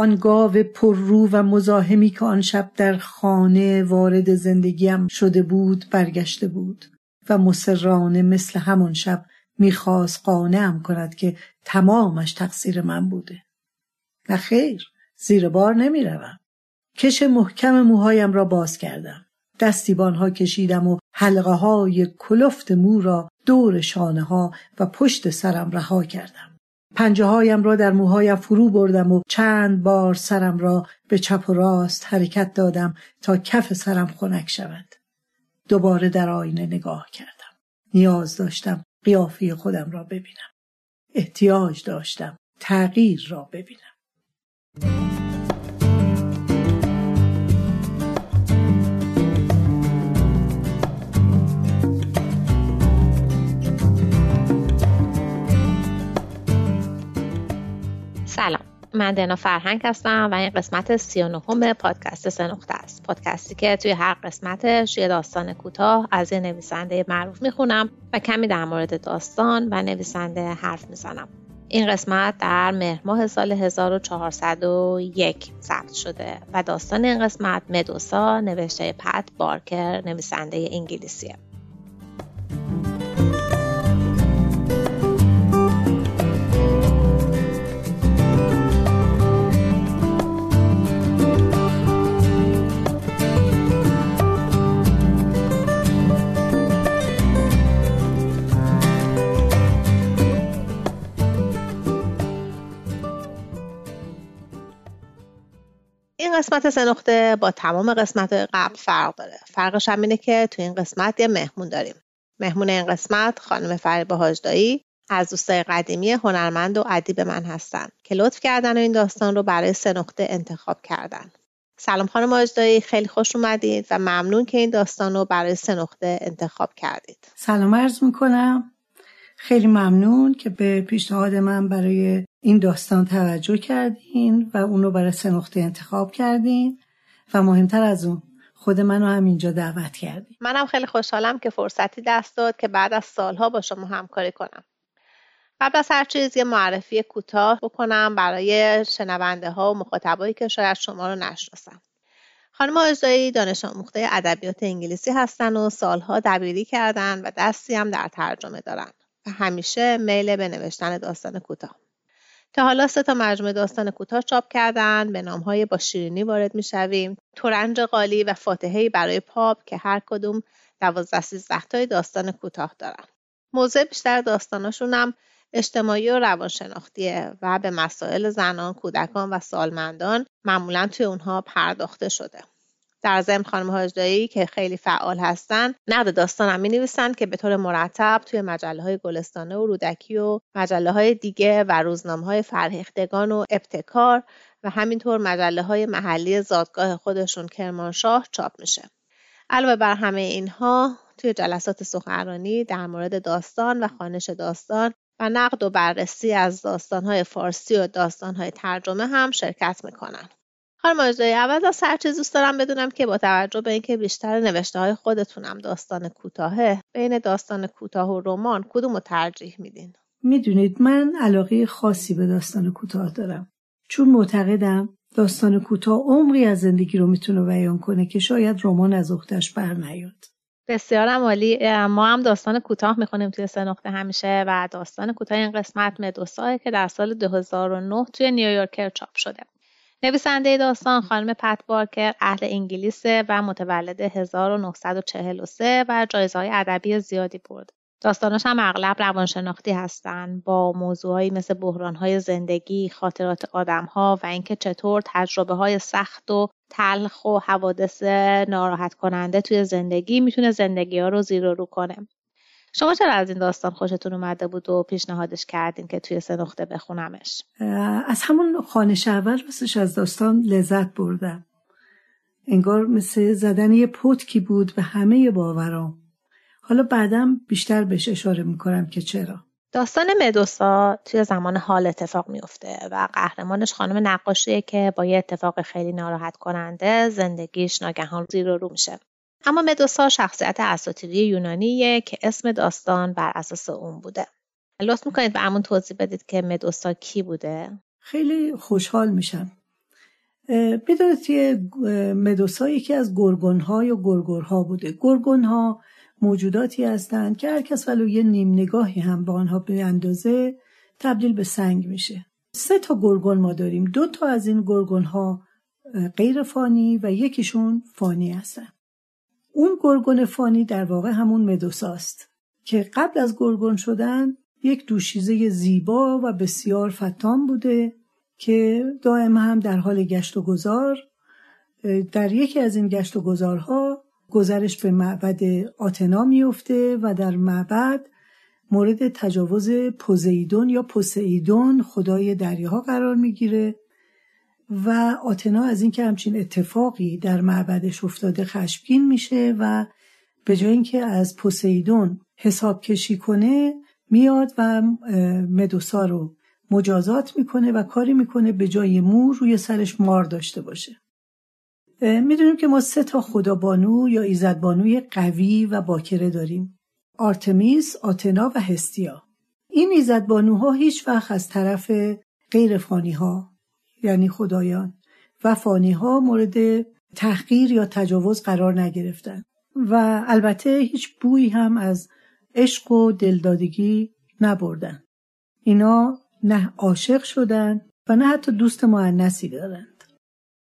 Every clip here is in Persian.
آن گاو رو و مزاحمی که آن شب در خانه وارد زندگیم شده بود برگشته بود و مسررانه مثل همان شب می‌خواست قانعم کند که تمامش تقصیر من بوده. نه خیر زیر بار نمی‌روم. کش محکم موهایم را باز کردم. دستی بانها کشیدم و حلقه های کلفت مو را دور شانه ها و پشت سرم رها کردم. پنجه هایم را در موهایم فرو بردم و چند بار سرم را به چپ و راست حرکت دادم تا کف سرم خنک شود. دوباره در آینه نگاه کردم. نیاز داشتم قیافی خودم را ببینم. احتیاج داشتم تغییر را ببینم. سلام. من دنا فرهنگ هستم و این قسمت 39 پادکست سه نقطه است. پادکستی که توی هر قسمتش یه داستان کوتاه از یه نویسنده معروف می‌خونم و کمی در مورد داستان و نویسنده حرف می‌زنم. این قسمت در مهر ماه سال 1401 ثبت شده و داستان این قسمت مدوسا نوشته پت بارکر نویسنده انگلیسیه. این قسمت سه نقطه با تمام قسمت قبل فرق داره. فرقش هم اینه که تو این قسمت یه مهمون داریم. مهمون این قسمت خانم فریبا هاجدایی از دوستای قدیمی هنرمند و ادیب من هستن که لطف کردن و این داستان رو برای سه نقطه انتخاب کردن. سلام خانم آجدایی خیلی خوش اومدید و ممنون که این داستان رو برای سه نقطه انتخاب کردید. سلام عرض می‌کنم. خیلی ممنون که به پیشنهاد من برای این داستان توجه کردین و اونو برای سه نقطه انتخاب کردین و مهمتر از اون خود منو هم اینجا دعوت کردین. منم خیلی خوشحالم که فرصتی دست داد که بعد از سالها با شما همکاری کنم. قبل از هر چیز یه معرفی کوتاه بکنم برای شنونده ها و مخاطبایی که شاید شما رو نشناسم خانم آجدایی دانش آموخته ادبیات انگلیسی هستن و سالها دبیری کردن و دستی هم در ترجمه دارن. همیشه میل به نوشتن داستان کوتاه. تا حالا سه تا مجموعه داستان کوتاه چاپ کردن به نامهای با شیرینی وارد می‌شویم. تورنج قالی و فاتحه برای پاپ که هر کدوم دوازده سیزده تای داستان کوتاه دارن. موضوع بیشتر داستاناشون هم اجتماعی و روانشناختیه و به مسائل زنان، کودکان و سالمندان معمولا توی اونها پرداخته شده. در ضمن خانم هاجدایی که خیلی فعال هستن نقد داستان هم می نویسن که به طور مرتب توی مجله های گلستانه و رودکی و مجله های دیگه و روزنامه های فرهیختگان و ابتکار و همینطور مجله های محلی زادگاه خودشون کرمانشاه چاپ میشه. علاوه بر همه اینها توی جلسات سخنرانی در مورد داستان و خانش داستان و نقد و بررسی از داستانهای فارسی و داستانهای ترجمه هم شرکت می‌کنن. خانم آجدایی اول از هر چیز دوست دارم بدونم که با توجه به اینکه بیشتر نوشته های خودتونم داستان کوتاهه بین داستان کوتاه و رمان کدوم رو ترجیح میدین؟ می‌دونید من علاقه خاصی به داستان کوتاه دارم. چون معتقدم داستان کوتاه عمری از زندگی رو می‌تونه بیان کنه که شاید رمان از اختش بر نیاد بسیارم عالی. ما هم داستان کوتاه می‌خونیم توی سه نقطه همیشه و داستان کوتاه این قسمت مدوساه که در سال 2009 توی نیویورکر چاپ شده نویسنده داستان خانم پت بارکر اهل انگلیسه و متولد 1943 و جایزه های ادبی زیادی برد. داستاناش هم اغلب روانشناختی هستند با موضوعهایی مثل بحرانهای زندگی، خاطرات آدمها و اینکه چطور تجربه های سخت و تلخ و حوادث ناراحت کننده توی زندگی می‌تونه زندگی ها رو زیر و رو کنه. شما چرا از این داستان خوشتون اومده بود و پیشنهادش کردین که توی سه نقطه بخونمش؟ از همون خانش اول راستش از داستان لذت بردم. انگار مثل زدن یه پتکی بود به همه باورام. حالا بعدم بیشتر بهش اشاره می‌کنم که چرا. داستان مدوسا توی زمان حال اتفاق میفته و قهرمانش خانم نقاشیه که با یه اتفاق خیلی ناراحت کننده زندگیش ناگهان زیر و رو میشه. اما مدوسا شخصیت اساطیری یونانیه که اسم داستان بر اساس اون بوده. لطف می‌کنید به همون توضیح بدید که مدوسا کی بوده؟ خیلی خوشحال میشم. بدونید که مدوسا یکی از گرگونها یا گرگورها بوده گرگونها موجوداتی هستند که هر کس ولو یه نیم نگاهی هم با آنها به اندازه تبدیل به سنگ میشه سه تا گرگون ما داریم دو تا از این گرگون ها غیر فانی و یکیشون فانی هستن اون گرگون فانی در واقع همون مدوساست که قبل از گرگون شدن یک دوشیزه زیبا و بسیار فتان بوده که دائم هم در حال گشت و گذار. در یکی از این گشت و گذارها گذرش به معبد آتنا میفته و در معبد مورد تجاوز پوزیدون یا پوسیدون خدای دریاها قرار می‌گیره. و آتنا از اینکه همچین اتفاقی در معبدش افتاده خشمگین میشه و به جای اینکه از پوسیدون حساب کشی کنه میاد و مدوسا رو مجازات می‌کنه و کاری می‌کنه به جای مور روی سرش مار داشته باشه. می‌دونیم که ما سه تا خدابانو یا ایزدبانوی قوی و باکره داریم. آرتمیس، آتنا و هستیا. این ایزدبانوها هیچ وقت از طرف غیر فانی ها یعنی خدایان و فانی ها مورد تحقیر یا تجاوز قرار نگرفتن و البته هیچ بویی هم از عشق و دلدادگی نبردن. اینا نه عاشق شدن و نه حتی دوست معنسی دارند.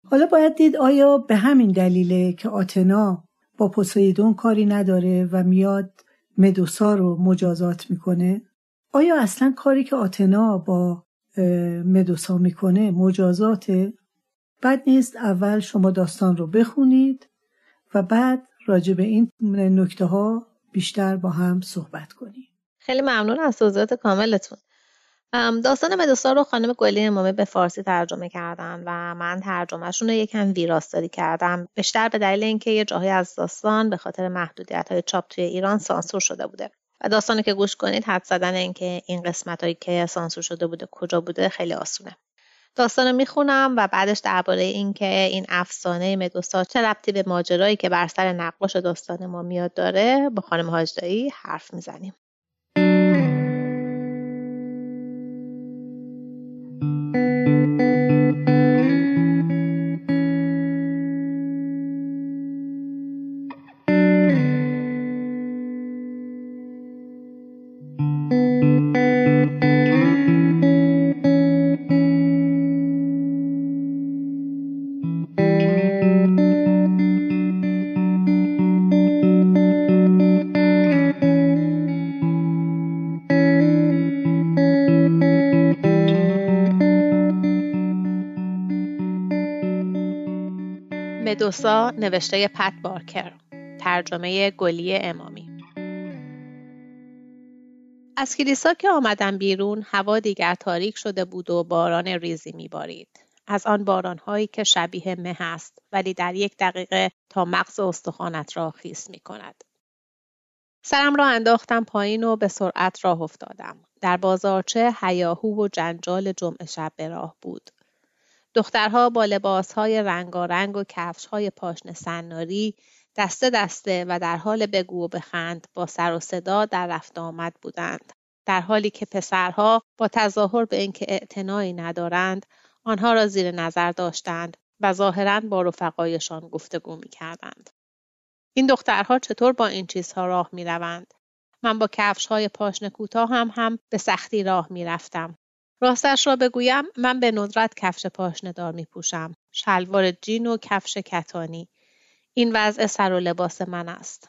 حالا باید دید آیا به همین دلیله که آتنا با پوسیدون کاری نداره و میاد مدوسا رو مجازات می‌کنه؟ آیا اصلا کاری که آتنا با مدوسا می‌کنه مجازاته. بد نیست اول شما داستان رو بخونید و بعد راجع به این نکته ها بیشتر با هم صحبت کنیم. خیلی ممنون از توضیحات کاملتون. داستان مدوسا رو خانم گلی امامه به فارسی ترجمه کردن و من ترجمهشون رو یکم ویراستاری کردم. بیشتر به دلیل اینکه یه جاهایی از داستان به خاطر محدودیت های چاپ توی ایران سانسور شده بوده. و داستانی که گوش کنید حد زدن اینکه این قسمت هایی که سانسور شده بوده کجا بوده خیلی آسونه. داستان رو می‌خونم و بعدش درباره اینکه این افسانه مدوسا چه ربطی به ماجرایی که بر سر نقاش داستان ما میاد داره با خانم هاجدایی حرف می‌زنیم. مدوسا نوشته پت بارکر ترجمه گلی امامی از کلیسا که آمدم بیرون هوا دیگر تاریک شده بود و باران ریزی میبارید از آن بارانهایی که شبیه مه است ولی در یک دقیقه تا مغز استخوانت را خیس می کند. سرم را انداختم پایین و به سرعت راه افتادم. در بازارچه هیاهو و جنجال جمعه شب به راه بود. دخترها با لباسهای رنگارنگ و کفشهای پاشنه سناری دسته دسته و در حال بگو و بخند با سر و صدا در رفت آمد بودند. در حالی که پسرها با تظاهر به اینکه اعتنایی ندارند آنها را زیر نظر داشتند و ظاهرا با رفقایشان گفتگو می کردند. این دخترها چطور با این چیزها راه می روند؟ من با کفش های پاشنه کوتاه هم هم به سختی راه می رفتم. راستش را بگویم من به ندرت کفش پاشنهدار می پوشم. شلوار جین و کفش کتانی. این وضع سر و لباس من است.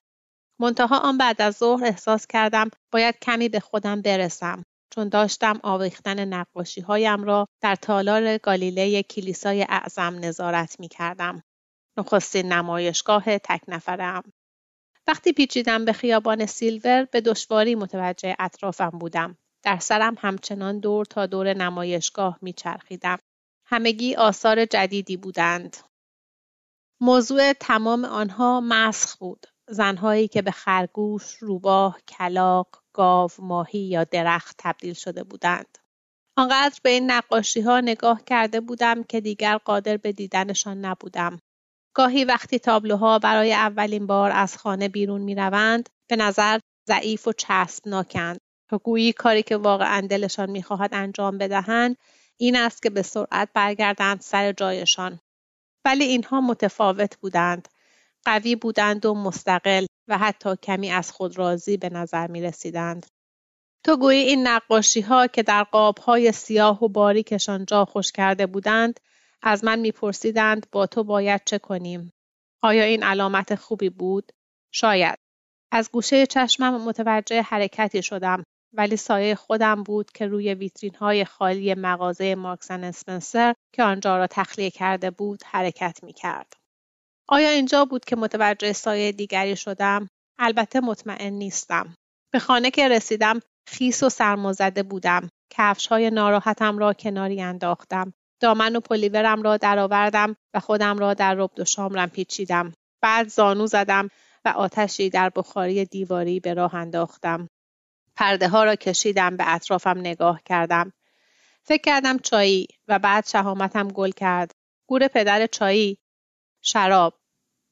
منتها آن بعد از ظهر احساس کردم باید کمی به خودم برسم چون داشتم آویختن نقاشی هایم را در تالار گالیله کلیسای اعظم نظارت می کردم. نخستین نمایشگاه تک نفرم. وقتی پیچیدم به خیابان سیلور به دشواری متوجه اطرافم بودم. در سرم همچنان دور تا دور نمایشگاه میچرخیدم. همگی آثار جدیدی بودند. موضوع تمام آنها مسخ بود. زنهایی که به خرگوش، روباه، کلاق، گاو، ماهی یا درخت تبدیل شده بودند. آنقدر به این نقاشی ها نگاه کرده بودم که دیگر قادر به دیدنشان نبودم. گاهی وقتی تابلوها برای اولین بار از خانه بیرون می روند به نظر ضعیف و چسبناکند گویی کاری که واقعا دلشان می‌خواهد انجام بدهند این است که به سرعت برگردند سر جایشان. ولی اینها متفاوت بودند. قوی بودند و مستقل و حتی کمی از خود راضی به نظر می رسیدند. تو گویی این نقاشی ها که در قاب های سیاه و باریکشان جا خوش کرده بودند از من میپرسیدند با تو باید چه کنیم؟ آیا این علامت خوبی بود؟ شاید. از گوشه چشمم متوجه حرکتی شدم. ولی سایه خودم بود که روی ویترین های خالی مغازه مارکسن اسپنسر که آنجا را تخلیه کرده بود حرکت می کرد. آیا اینجا بود که متوجه سایه دیگری شدم؟ البته مطمئن نیستم. به خانه که رسیدم خیس و سرمازده بودم. کفش های ناراحتم را کناری انداختم. دامن و پلیورم را درآوردم و خودم را در رب و شامرم پیچیدم. بعد زانو زدم و آتشی در بخاری دیواری به راه انداختم. پرده ها را کشیدم به اطرافم نگاه کردم. فکر کردم چایی و بعد شهامتم گل کرد. گور پدر چایی شراب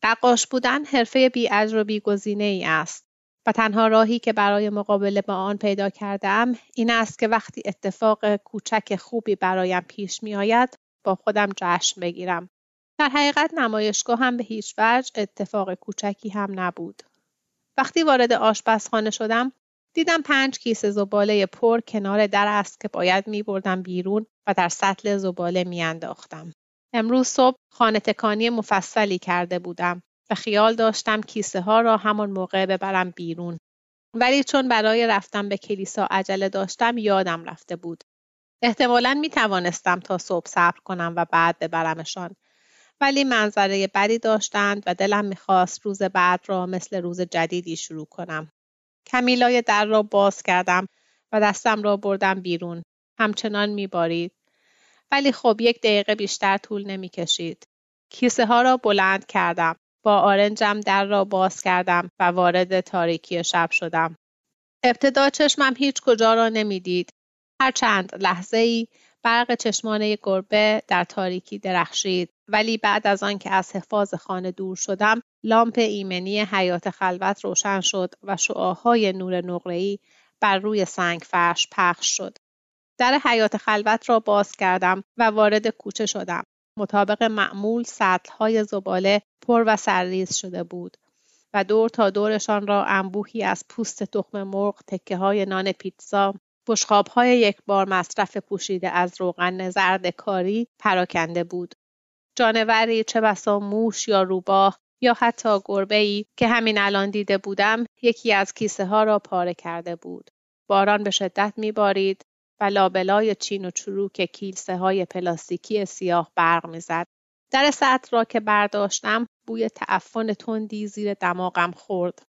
نقاش بودن حرفه بی و بیگزینه ای است و تنها راهی که برای مقابله با آن پیدا کردم این است که وقتی اتفاق کوچک خوبی برایم پیش می آید با خودم جشن بگیرم. در حقیقت نمایشگاه هم به هیچ وجه اتفاق کوچکی هم نبود. وقتی وارد آشپزخانه شدم دیدم پنج کیسه زباله پر کنار در است که باید می بردم بیرون و در سطل زباله می انداختم. امروز صبح خانه تکانی مفصلی کرده بودم و خیال داشتم کیسه ها را همان موقع ببرم بیرون. ولی چون برای رفتن به کلیسا عجله داشتم یادم رفته بود. احتمالا می توانستم تا صبح صبر کنم و بعد ببرمشان. ولی منظره بدی داشتند و دلم می‌خواست روز بعد را مثل روز جدیدی شروع کنم. کمیلای در را باز کردم و دستم را بردم بیرون. همچنان میبارید. ولی خب یک دقیقه بیشتر طول نمی‌کشید. کیسه ها را بلند کردم. با آرنجم در را باز کردم و وارد تاریکی شب شدم. ابتدا چشمم هیچ کجا را نمی‌دید. هر چند لحظه ای برق چشمانه گربه در تاریکی درخشید ولی بعد از آنکه از حفاظ خانه دور شدم لامپ ایمنی حیات خلوت روشن شد و شعاهای نور نقره‌ای بر روی سنگ فرش پخش شد. در حیات خلوت را باز کردم و وارد کوچه شدم. مطابق معمول های زباله پر و سرریز شده بود و دور تا دورشان را انبوهی از پوست تخم مرغ، تکه های نان پیتزا، بشخاب های یک بار مصرف پوشیده از روغن زرد کاری پراکنده بود. جانوری چه بسا موش یا روباه یا حتی گربه ای که همین الان دیده بودم یکی از کیسه ها را پاره کرده بود. باران به شدت میبارید و لابلای چین و چروک کیسه های پلاستیکی سیاه برق می‌زد. در سطر را که برداشتم بوی تعفن تندی زیر دماغم خورد.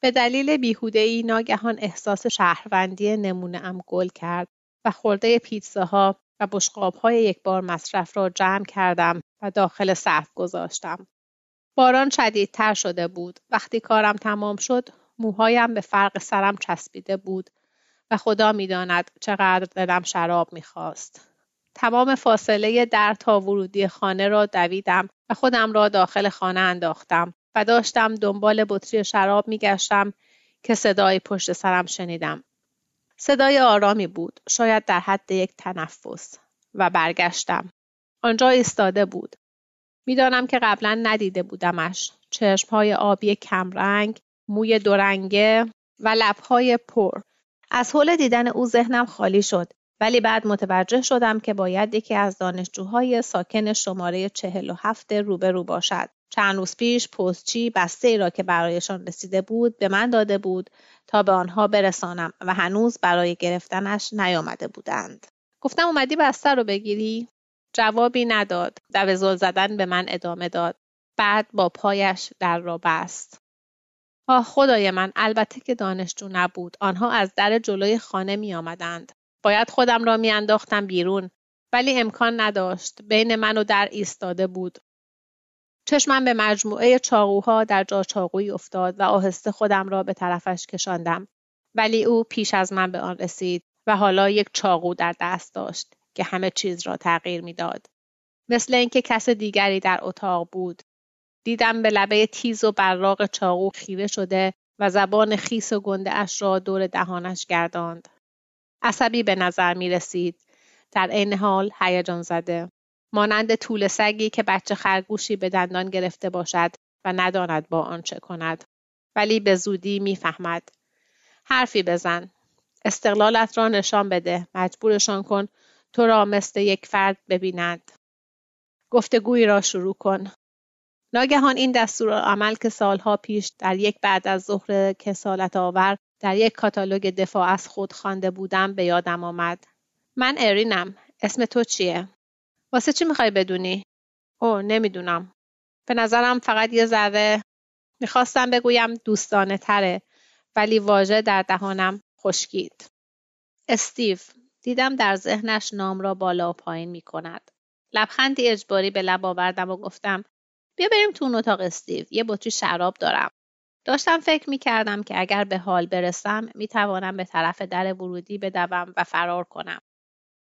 به دلیل بیهودهای ناگهان احساس شهروندی نمونه ام گل کرد و خورده پیتزاها و بشقابهای یک بار مصرف را جمع کردم و داخل صف گذاشتم. باران شدیدتر شده بود. وقتی کارم تمام شد موهایم به فرق سرم چسبیده بود و خدا می‌داند چقدر دلم شراب می‌خواست. تمام فاصله در تا ورودی خانه را دویدم و خودم را داخل خانه انداختم و داشتم دنبال بطری شراب میگشتم که صدای پشت سرم شنیدم. صدای آرامی بود شاید در حد یک تنفس و برگشتم. آنجا ایستاده بود. می‌دانم که قبلا ندیده بودمش. چشمهای آبی کمرنگ، موی دورنگه و لبهای پر. از حول دیدن او ذهنم خالی شد ولی بعد متوجه شدم که باید یکی از دانشجوهای ساکن شماره چهل و هفت روبرو باشد. چند روز پیش پستچی بسته ای را که برایشان رسیده بود به من داده بود تا به آنها برسانم و هنوز برای گرفتنش نیامده بودند. گفتم اومدی بسته رو بگیری؟ جوابی نداد. زل زدن به من ادامه داد. بعد با پایش در را بست. آه خدای من البته که دانشجو نبود. آنها از در جلوی خانه می آمدند. باید خودم را می انداختم بیرون. ولی امکان نداشت. بین من و در ایستاده بود. چشمم به مجموعه چاقوها در جا چاقویی افتاد و آهسته خودم را به طرفش کشاندم. ولی او پیش از من به آن رسید و حالا یک چاقو در دست داشت که همه چیز را تغییر می‌داد. مثل اینکه کس دیگری در اتاق بود. دیدم به لبه تیز و براق چاقو خیره شده و زبان خیس و گنده اش را دور دهانش گرداند. عصبی به نظر می رسید. در عین حال هیجان زده. مانند طول سگی که بچه خرگوشی به دندان گرفته باشد و نداند با آن چه کند. ولی به زودی می‌فهمد. حرفی بزن. استقلالت را نشان بده. مجبورشان کن تو را مثل یک فرد ببینند گفتگویی را شروع کن. ناگهان این دستور عمل که سالها پیش در یک بعد از ظهر کسالت آور در یک کاتالوگ دفاع از خود خوانده بودم به یادم آمد. من ارینم. اسم تو چیه؟ واسه چی می‌خوای بدونی؟ او نمی‌دونم. به نظرم فقط یه ذره می‌خواستم بگویم دوستانه تره ولی واژه در دهانم خشکید. استیو دیدم در ذهنش نام را بالا و پایین می کند. لبخندی اجباری به لب آوردم و گفتم بیا بریم تو اون اتاق استیو. یه بطری شراب دارم. داشتم فکر می کردم که اگر به حال برسم می توانم به طرف در ورودی بدوم و فرار کنم.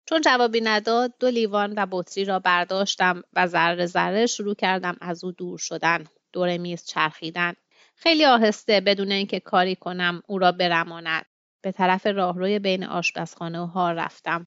چون جوابی نداد دو لیوان و بطری را برداشتم و ذره ذره شروع کردم از او دور شدن دور میز چرخیدن. خیلی آهسته بدون اینکه کاری کنم او را برماند. به طرف راهروی بین آشپزخانه و هار رفتم.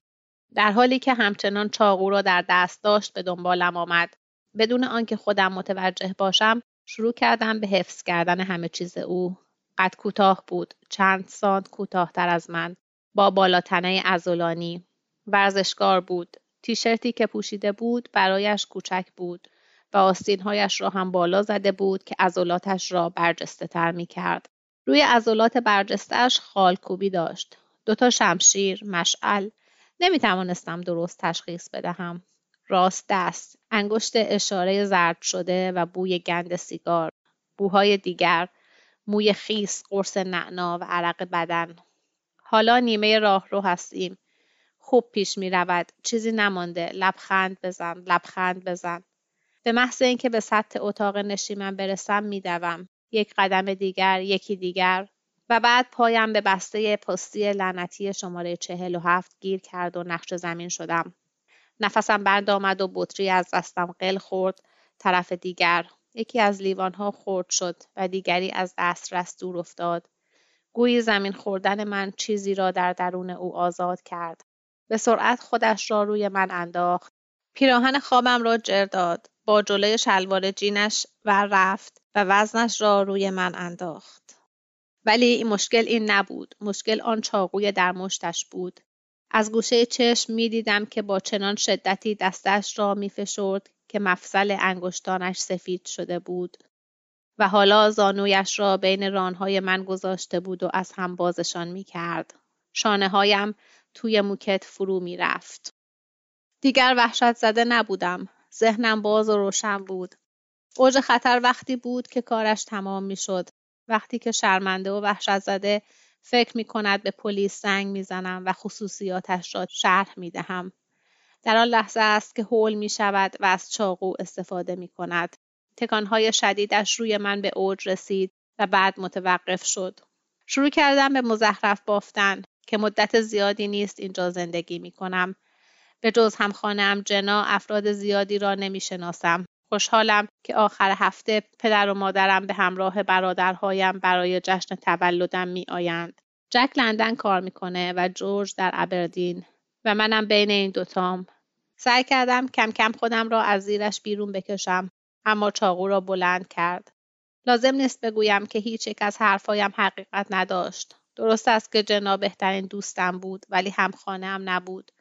در حالی که همچنان چاقو را در دست داشت به دنبالم آمد. بدون آنکه خودم متوجه باشم شروع کردم به حفظ کردن همه چیز او. قد کوتاه بود چند سانت کوتاهتر از من. با بالاتنه ازولانی ورزشکار بود تیشرتی که پوشیده بود برایش کوچک بود و آستینهایش را هم بالا زده بود که عضلاتش را برجسته تر می کرد. روی عضلات برجستهاش خالکوبی داشت. دوتا شمشیر، مشعل. نمی توانستم درست تشخیص بدهم. راست دست، انگشت اشاره زرد شده و بوی گند سیگار. بوهای دیگر، موی خیس، قرص نعنا و عرق بدن. حالا نیمه راه رو هستیم. خوب پیش می رود. چیزی نمانده. لبخند بزن. لبخند بزن. به محض اینکه به سطح اتاق نشیمن برسم میدوم یک قدم دیگر یکی دیگر و بعد پایم به بسته پستی لعنتی شماره چهل و هفت گیر کرد و نقش زمین شدم نفسم بند آمد و بطری از دستم قل خورد طرف دیگر یکی از لیوانها خورد شد و دیگری از دسترس دور افتاد گویی زمین خوردن من چیزی را در درون او آزاد کرد به سرعت خودش را روی من انداخت پیراهن خوابم را جر داد با جلوی شلوار جینش و رفت و وزنش را روی من انداخت. ولی این مشکل این نبود. مشکل آن چاقوی در مشتش بود. از گوشه چشم می دیدم که با چنان شدتی دستش را می فشرد که مفصل انگشتانش سفید شده بود. و حالا زانویش را بین رانهای من گذاشته بود و از هم بازشان می کرد. شانه هایم توی موکت فرو می رفت. دیگر وحشت زده نبودم. ذهنم باز و روشن بود. اوج خطر وقتی بود که کارش تمام می‌شد. وقتی که شرمنده و وحشت زده فکر می کند به پلیس زنگ می‌زنم و خصوصیاتش را شرح می دهم. در آن لحظه است که هول می شود و از چاقو استفاده می کند. تکانهای شدیدش روی من به اوج رسید و بعد متوقف شد. شروع کردم به مزخرف بافتن که مدت زیادی نیست اینجا زندگی می کنم به جز همخانهام جنا افراد زیادی را نمی شناسم. خوشحالم که آخر هفته پدر و مادرم به همراه برادرهایم برای جشن تولدم می آیند. جک لندن کار می‌کنه و جورج در ابردین و منم بین این دوتام. سعی کردم کم کم خودم را از زیرش بیرون بکشم اما چاقو را بلند کرد. لازم نیست بگویم که هیچ یک از حرفایم حقیقت نداشت. درست است که جنا بهترین دوستم بود ولی هم خانه نبود.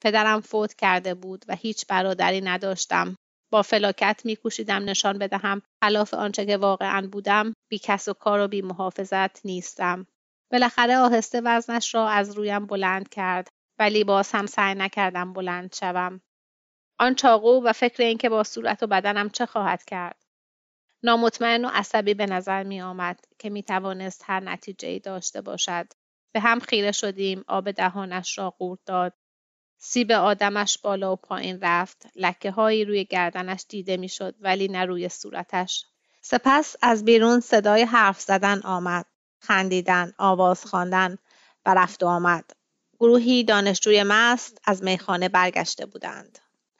پدرم فوت کرده بود و هیچ برادری نداشتم. با فلاکت میکوشیدم نشان بدهم خلاف آنچه که واقعا بودم بی کس و کار و بی محافظت نیستم. بالاخره آهسته وزنش را از رویم بلند کرد ولی باز هم سعی نکردم بلند شوم. آن چاقو و فکر اینکه با صورت و بدنم چه خواهد کرد. نامطمئن و عصبی به نظر می آمد که می توانست هر نتیجه ای داشته باشد. به هم خیره شدیم آب دهانش را قورت داد سیب آدمش بالا و پایین رفت. لکه هایی روی گردنش دیده می‌شد ولی نه روی صورتش. سپس از بیرون صدای حرف زدن آمد. خندیدن، آواز خواندن و رفت و آمد. گروهی دانشجوی مست از میخانه برگشته بودند.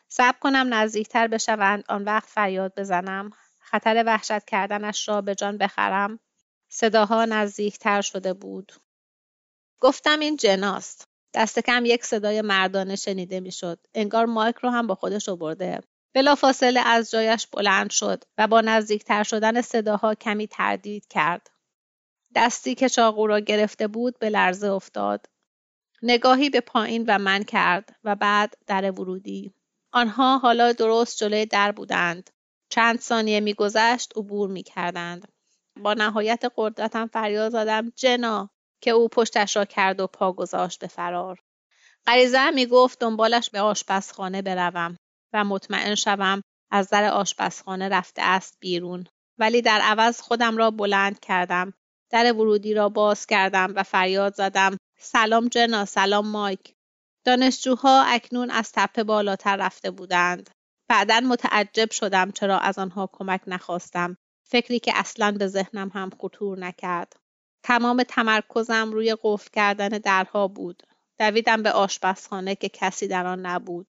صبر کنم نزدیکتر بشوند آن وقت فریاد بزنم. خطر وحشت کردنش را به جان بخرم. صداها نزدیکتر شده بود. گفتم این جناست. دست کم یک صدای مردانه شنیده می‌شد انگار مایک رو هم با خودش آورده بلافاصله از جایش بلند شد و با نزدیکتر شدن صداها کمی تردید کرد دستی که چاقو را گرفته بود به لرزه افتاد نگاهی به پایین و من کرد و بعد در ورودی آنها حالا درست جلوی در بودند چند ثانیه میگذشت عبور می‌کردند. با نهایت قدرتم فریاد زدم جنا! که او پشتش را کرد و پا گذاشت به فرار. غریزه می گفت دنبالش به آشپزخانه بروم و مطمئن شوم از در آشپزخانه رفته است بیرون. ولی در عوض خودم را بلند کردم در ورودی را باز کردم و فریاد زدم سلام جنا سلام مایک. دانشجوها اکنون از تپه بالاتر رفته بودند. بعدا متعجب شدم چرا از آنها کمک نخواستم. فکری که اصلا به ذهنم هم خطور نکرد. تمام تمرکزم روی قفل کردن درها بود. دویدم به آشپزخانه که کسی در آن نبود.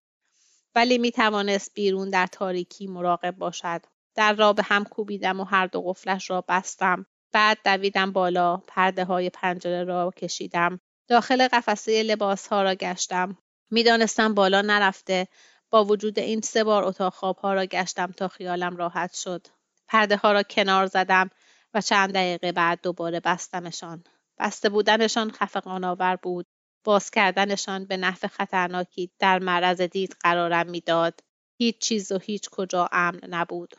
ولی می توانست بیرون در تاریکی مراقب باشد. در را به هم کوبیدم و هر دو قفلش را بستم. بعد دویدم بالا پرده های پنجره را کشیدم. داخل قفسه لباس ها را گشتم. می‌دانستم بالا نرفته با وجود این سه بار اتاق خواب ها را گشتم تا خیالم راحت شد. پرده ها را کنار زدم و چند دقیقه بعد دوباره بستمشان. بسته بودنشان خفقان آور بود. باز کردنشان به نحو خطرناکی در معرض دید قرارم می‌داد. هیچ چیز و هیچ کجا امن نبود.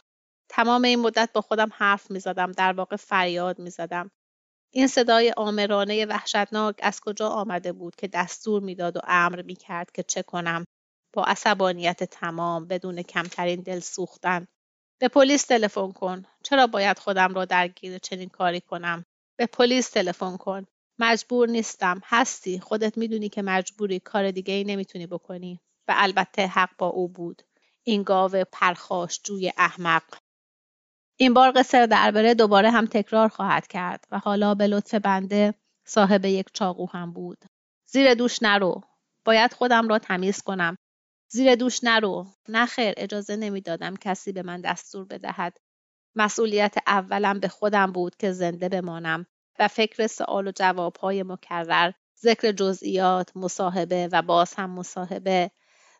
تمام این مدت با خودم حرف می زدم در واقع فریاد می زدم. این صدای آمرانه وحشتناک از کجا آمده بود که دستور می‌داد و امر می کرد که چه کنم؟ با عصبانیت تمام بدون کمترین دل سوختن. به پلیس تلفن کن. چرا باید خودم را درگیر چنین کاری کنم؟ به پلیس تلفن کن. مجبور نیستم. هستی. خودت می‌دونی که مجبوری. کار دیگه ای نمی‌تونی بکنی. و البته حق با او بود. این گاو پرخاش جوی احمق. این بار قصر دربره دوباره هم تکرار خواهد کرد و حالا به لطف بنده صاحب یک چاقو هم بود. زیر دوش نرو. باید خودم را تمیز کنم. زیر دوش نرو. نخیر اجازه نمی‌دادم کسی به من دستور بدهد. مسئولیت اولم به خودم بود که زنده بمانم و فکر سوال و جوابهای مکرر ذکر جزئیات مصاحبه و باز هم مصاحبه.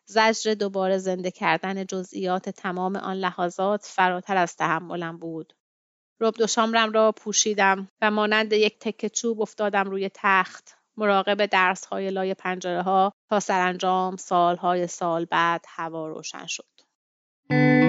زجر دوباره زنده کردن جزئیات تمام آن لحظات فراتر از تحملم بود. رب دوشامرم را پوشیدم و مانند یک تکه چوب افتادم روی تخت. مراقب درس های لای پنجره ها تا سرانجام سالهای سال بعد هوا روشن شد.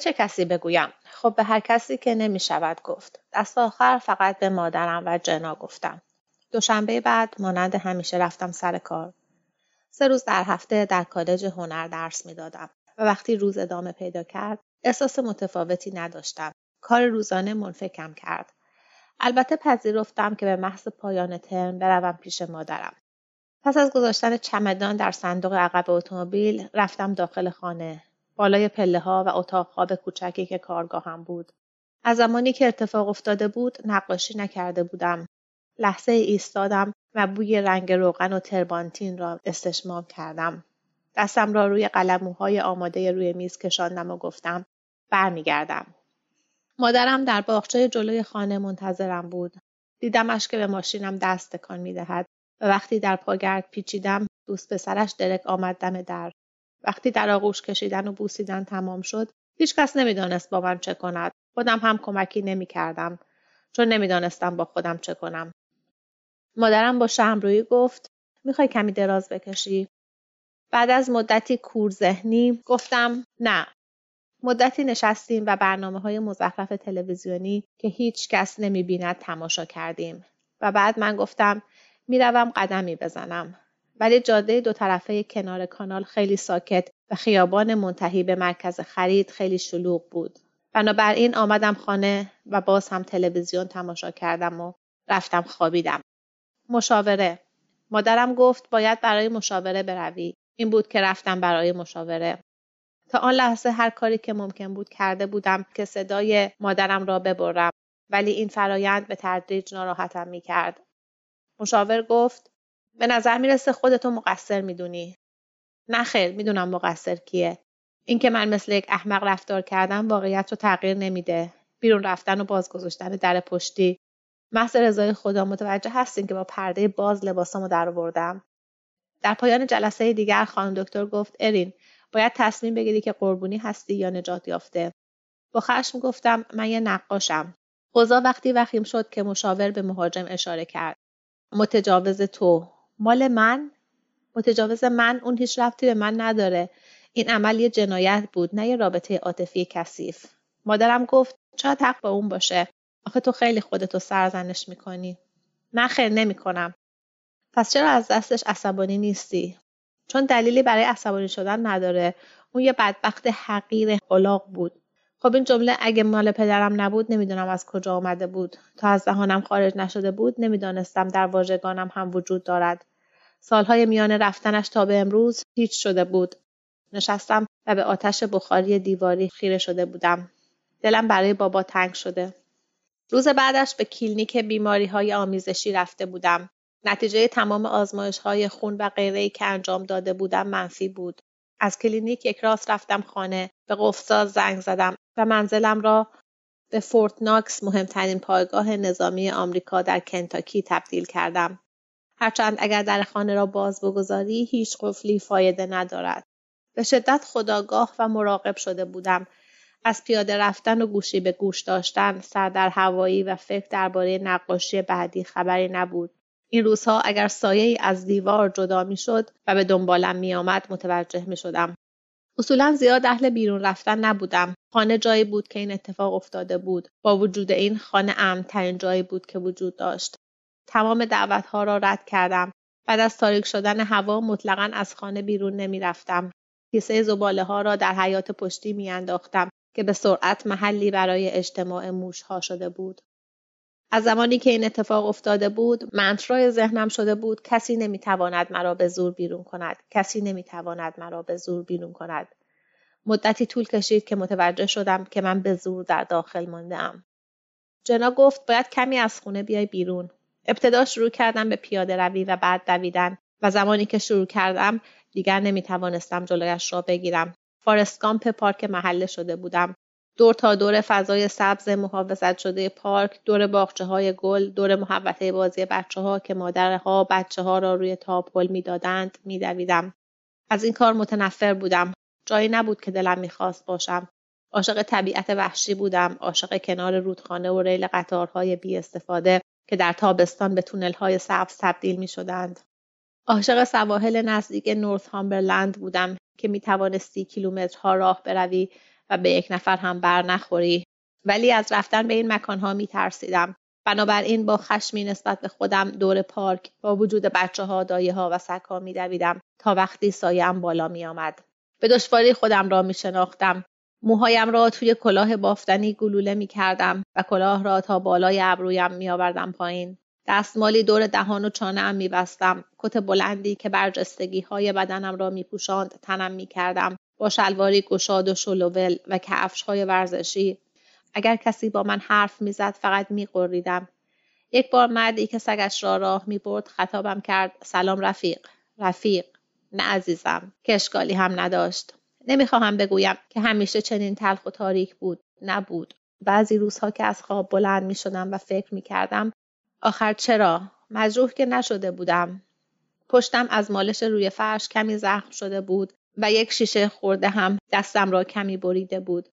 چه کسی بگویم؟ خب به هر کسی که نمی شود گفت. دست آخر فقط به مادرم و جنا گفتم. دوشنبه بعد مانند همیشه رفتم سر کار. سه روز در هفته در کالج هنر درس می‌دادم و وقتی روز ادامه پیدا کرد احساس متفاوتی نداشتم. کار روزانه منفکم کرد. البته پذیرفتم که به محض پایان ترم بروم پیش مادرم. پس از گذاشتن چمدان در صندوق عقب اتومبیل رفتم داخل خانه. بالای پله ها و اتاق خواب کوچکی که کارگاهم بود. از زمانی که اتفاق افتاده بود نقاشی نکرده بودم. لحظه ایستادم و بوی رنگ روغن و تربانتین را استشمام کردم. دستم را روی قلموهای آماده روی میز کشاندم و گفتم برمیگردم. مادرم در باغچه جلوی خانه منتظرم بود. دیدمش که به ماشینم دست تکان می‌دهد و وقتی در پاگرد پیچیدم دوست پسرش درک آمد دم در. وقتی در آغوش کشیدن و بوسیدن تمام شد هیچکس نمی‌دانست با من چه کند. خودم هم کمکی نمی‌کردم چون نمی‌دانستم با خودم چه کنم. مادرم با شمرویی گفت می‌خوای کمی دراز بکشی؟ بعد از مدتی کور ذهنی گفتم نه. مدتی نشستیم و برنامه های مزخرف تلویزیونی که هیچ کس نمی بیند تماشا کردیم. و بعد من گفتم می‌روم قدمی بزنم. ولی جاده دو طرفه کنار کانال خیلی ساکت و خیابان منتهی به مرکز خرید خیلی شلوغ بود. بنابراین آمدم خانه و باز هم تلویزیون تماشا کردم و رفتم خوابیدم. مشاوره مادرم گفت باید برای مشاوره بروی. این بود که رفتم برای مشاوره. تا آن لحظه هر کاری که ممکن بود کرده بودم که صدای مادرم را ببرم ولی این فرایند به تدریج ناراحتم می کرد. مشاور گفت به نظر می‌رسه خودتو مقصر می‌دونی. نه خیر می‌دونم مقصر کیه. اینکه من مثل یک احمق رفتار کردم واقعیت رو تغییر نمیده. بیرون رفتن و باز گذاشتن در پشتی. محض رضای خدا متوجه هستین که با پرده باز لباسامو در آوردم. در پایان جلسه دیگر خانم دکتر گفت ارین باید تصمیم بگیری که قربونی هستی یا نجات یافته. با خشم گفتم من یه نقاشم. اوضاع وقتی وخیم شد که مشاور به مهاجم اشاره کرد. متجاوز تو مال من متجاوز من اون هیچ رفتی به من نداره. این عمل یه جنایت بود نه یه رابطه عاطفی کثیف. مادرم گفت شاید حق با اون باشه. آخه تو خیلی خودتو سرزنش می‌کنی. نه خیر نمی‌کنم. پس چرا از دستش عصبانی نیستی؟ چون دلیلی برای عصبانی شدن نداره. اون یه بدبخت حقیر قلاق بود. خب این جمله اگه مال پدرم نبود نمی‌دونم از کجا آمده بود. تا از دهانم خارج نشده بود نمی‌دانستم در واژگانم هم وجود دارد. سالهای میان رفتنش تا به امروز هیچ شده بود. نشستم و به آتش بخاری دیواری خیره شده بودم. دلم برای بابا تنگ شده. روز بعدش به کلینیک بیماری های آمیزشی رفته بودم. نتیجه تمام آزمایش های خون و غیره که انجام داده بودم منفی بود. از کلینیک یک راست رفتم خانه. به قفل‌ساز زنگ زدم و منزلم را به فورت ناکس مهمترین پایگاه نظامی آمریکا در کنتاکی تبدیل کردم. هرچند اگر در خانه را باز بگذاری هیچ قفلی فایده ندارد. به شدت خودآگاه و مراقب شده بودم. از پیاده رفتن و گوشی به گوش داشتن، سر در هوایی و فکر درباره نقاشی بعدی خبری نبود. این روزها اگر سایه ای از دیوار جدا می شد و به دنبالم می آمد متوجه می شدم. اصولا زیاد اهل بیرون رفتن نبودم. خانه جایی بود که این اتفاق افتاده بود. با وجود این خانه امنترین جایی بود که وجود داشت. تمام دعوتها را رد کردم. بعد از تاریک شدن هوا مطلقا از خانه بیرون نمی رفتم. کیسه زباله ها را در حیات پشتی می انداختم که به سرعت محلی برای اجتماع موش ها شده بود. از زمانی که این اتفاق افتاده بود منترای ذهنم شده بود کسی نمی‌تواند مرا به زور بیرون کند کسی نمی‌تواند مرا به زور بیرون کند مدتی طول کشید که متوجه شدم که من به زور در داخل مانده ام جنا گفت باید کمی از خونه بیای بیرون ابتدا شروع کردم به پیاده روی و بعد دویدن و زمانی که شروع کردم دیگر نمی‌توانستم جلویش را بگیرم. فارست گامپ پارک محله شده بودم. دور تا دور فضای سبز محافظت شده پارک دور باغچه های گل دور محوطه بازی بچه ها که مادرها بچه ها را روی تاپل می‌دادند میدویدم. از این کار متنفر بودم. جایی نبود که دلم می‌خواست باشم. عاشق طبیعت وحشی بودم. عاشق کنار رودخانه و ریل قطارهای بی استفاده که در تابستان به تونل های سبز تبدیل می شدند. عاشق سواحل نزدیک نورث هامبرلند بودم که می توانستی کیلومترها راه بروی و به یک نفر هم بر نخوری ولی از رفتن به این مکانها می ترسیدم بنابراین با خشمی نسبت به خودم دور پارک با وجود بچه ها دایه ها و سگ ها می دویدم تا وقتی سایم بالا می آمد. به دشواری خودم را می شناختم. موهایم را توی کلاه بافتنی گلوله می کردم و کلاه را تا بالای ابرویم می آوردم پایین. دستمالی دور دهان و چانه می بستم. کت بلندی که برجستگی های بدنم را می پوشاند تنم می کردم. با شلواری گشاد و شلوول و کفش های ورزشی. اگر کسی با من حرف می‌زد فقط میقریدم یک بار مردی که سگش را راه می برد خطابم کرد سلام رفیق. رفیق. نه عزیزم. که اشکالی هم نداشت. نمی‌خواهم بگویم که همیشه چنین تلخ و تاریک بود نبود بعضی روزها که از خواب بلند می شدم و فکر می کردم آخر چرا مجروح که نشده بودم پشتم از مالش روی فرش کمی زخم شده بود و یک شیشه خورده هم دستم را کمی بریده بود.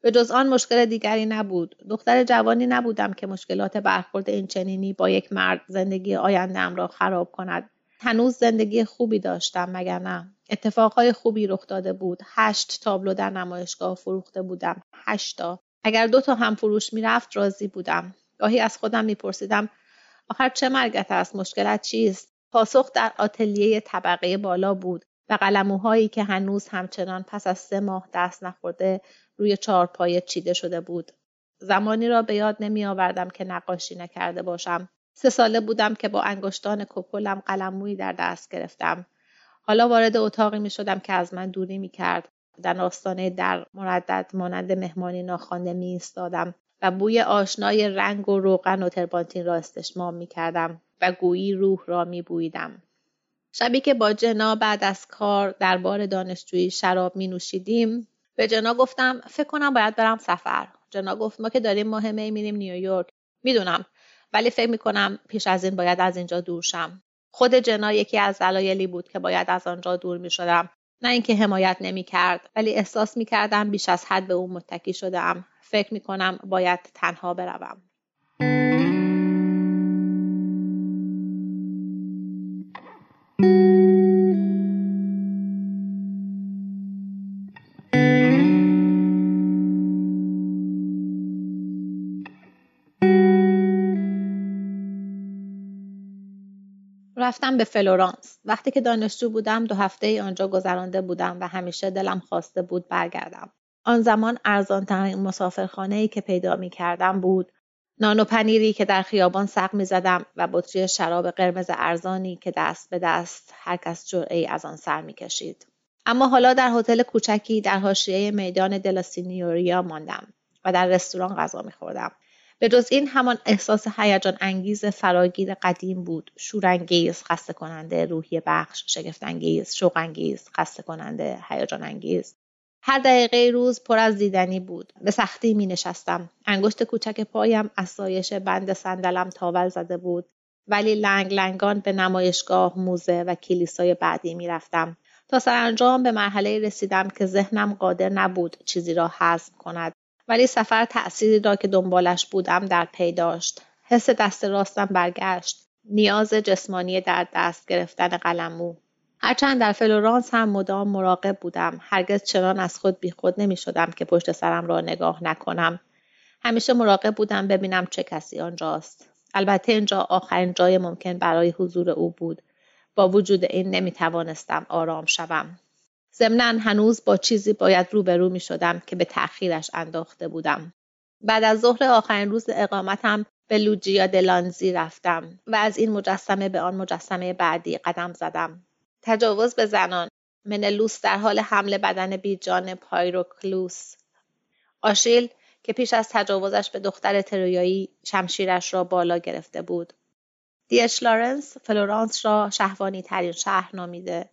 به جز آن مشکل دیگری نبود. دختر جوانی نبودم که مشکلات برخورد این چنینی با یک مرد زندگی آیندهام را خراب کند. هنوز زندگی خوبی داشتم مگر نه؟ اتفاقهای خوبی رخ داده بود. هشت تابلو در نمایشگاه فروخته بودم. هشتا اگر دو تا هم فروش می‌رفت راضی بودم. گاهی از خودم میپرسیدم آخر چه مرگت است؟ مشکلت چیست؟ پاسخ در آتلیه طبقه بالا بود و قلموهایی که هنوز همچنان پس از سه ماه دست نخورده روی چهارپایه چیده شده بود. زمانی را به یاد نمی آوردم که نقاشی نکرده باشم. سه ساله بودم که با انگشتان کپلم قلمویی در دست گرفتم. حالا وارد اتاقی می شدم که از من دوری می کرد. در آستانه در مردد مانند مهمانی ناخوانده می ایستادم و بوی آشنای رنگ و روغن و تربانتین را استشمام می کردم و گویی روح را می بویدم. شبی که با جنا بعد از کار در بار دانشجویی شراب می نوشیدیم به جنا گفتم فکر کنم باید برم سفر جنا گفت ما که داریم ماه می میریم نیویورک می‌دونم ولی فکر می کنم پیش از این باید از اینجا دور شم خود جنا یکی از دلایلی بود که باید از آنجا دور می شدم نه اینکه حمایت نمی کرد ولی احساس می کردم بیش از حد به او متکی شدم فکر می کنم باید تنها بروم. رفتم به فلورانس وقتی که دانشجو بودم دو هفته ای آنجا گذرانده بودم و همیشه دلم خواسته بود برگردم آن زمان ارزان ترین مسافرخانه ای که پیدا می کردم بود نان و پنیری که در خیابان سق می زدم و بطری شراب قرمز ارزانی که دست به دست هر کس ای از آن سر می کشید. اما حالا در هتل کوچکی در حاشیه میدان دلاسینیوریا ماندم و در رستوران غذا می خوردم. به جز این همان احساس هیجان انگیز فراگیر قدیم بود. شورانگیز خسته کننده روحی بخش شگفتانگیز شوقانگیز خسته کننده هیجان انگیز هر دقیقه روز پر از دیدنی بود. به سختی می نشستم انگشت کوچک پایم از سایش بند صندلم تاول زده بود. ولی لنگ لنگان به نمایشگاه موزه و کلیسای بعدی می رفتم. تا سرانجام به مرحله رسیدم که ذهنم قادر نبود چیزی را حذف کند. ولی سفر تأثیری را که دنبالش بودم در پی داشت. حس دست راستم برگشت. نیاز جسمانی در دست گرفتن قلمو هرچند در فلورانس هم مدام مراقب بودم. هرگز چنان از خود بیخود نمی شدم که پشت سرم را نگاه نکنم. همیشه مراقب بودم ببینم چه کسی آنجاست. البته اینجا آخرین جای ممکن برای حضور او بود. با وجود این نمی توانستم آرام شوم. ضمنا هنوز با چیزی باید روبرو می شدم که به تأخیرش انداخته بودم. بعد از ظهر آخرین روز اقامتم به لوجیا دی لانزی رفتم و از این مجسمه به آن مجسمه بعدی قدم زدم. تجاوز به زنان منلوس در حال حمل بدن بیجان پاتروکلوس آشیل که پیش از تجاوزش به دختر تروایی شمشیرش را بالا گرفته بود دی اچ لارنس فلورانس را شهوانی ترین شهر نامیده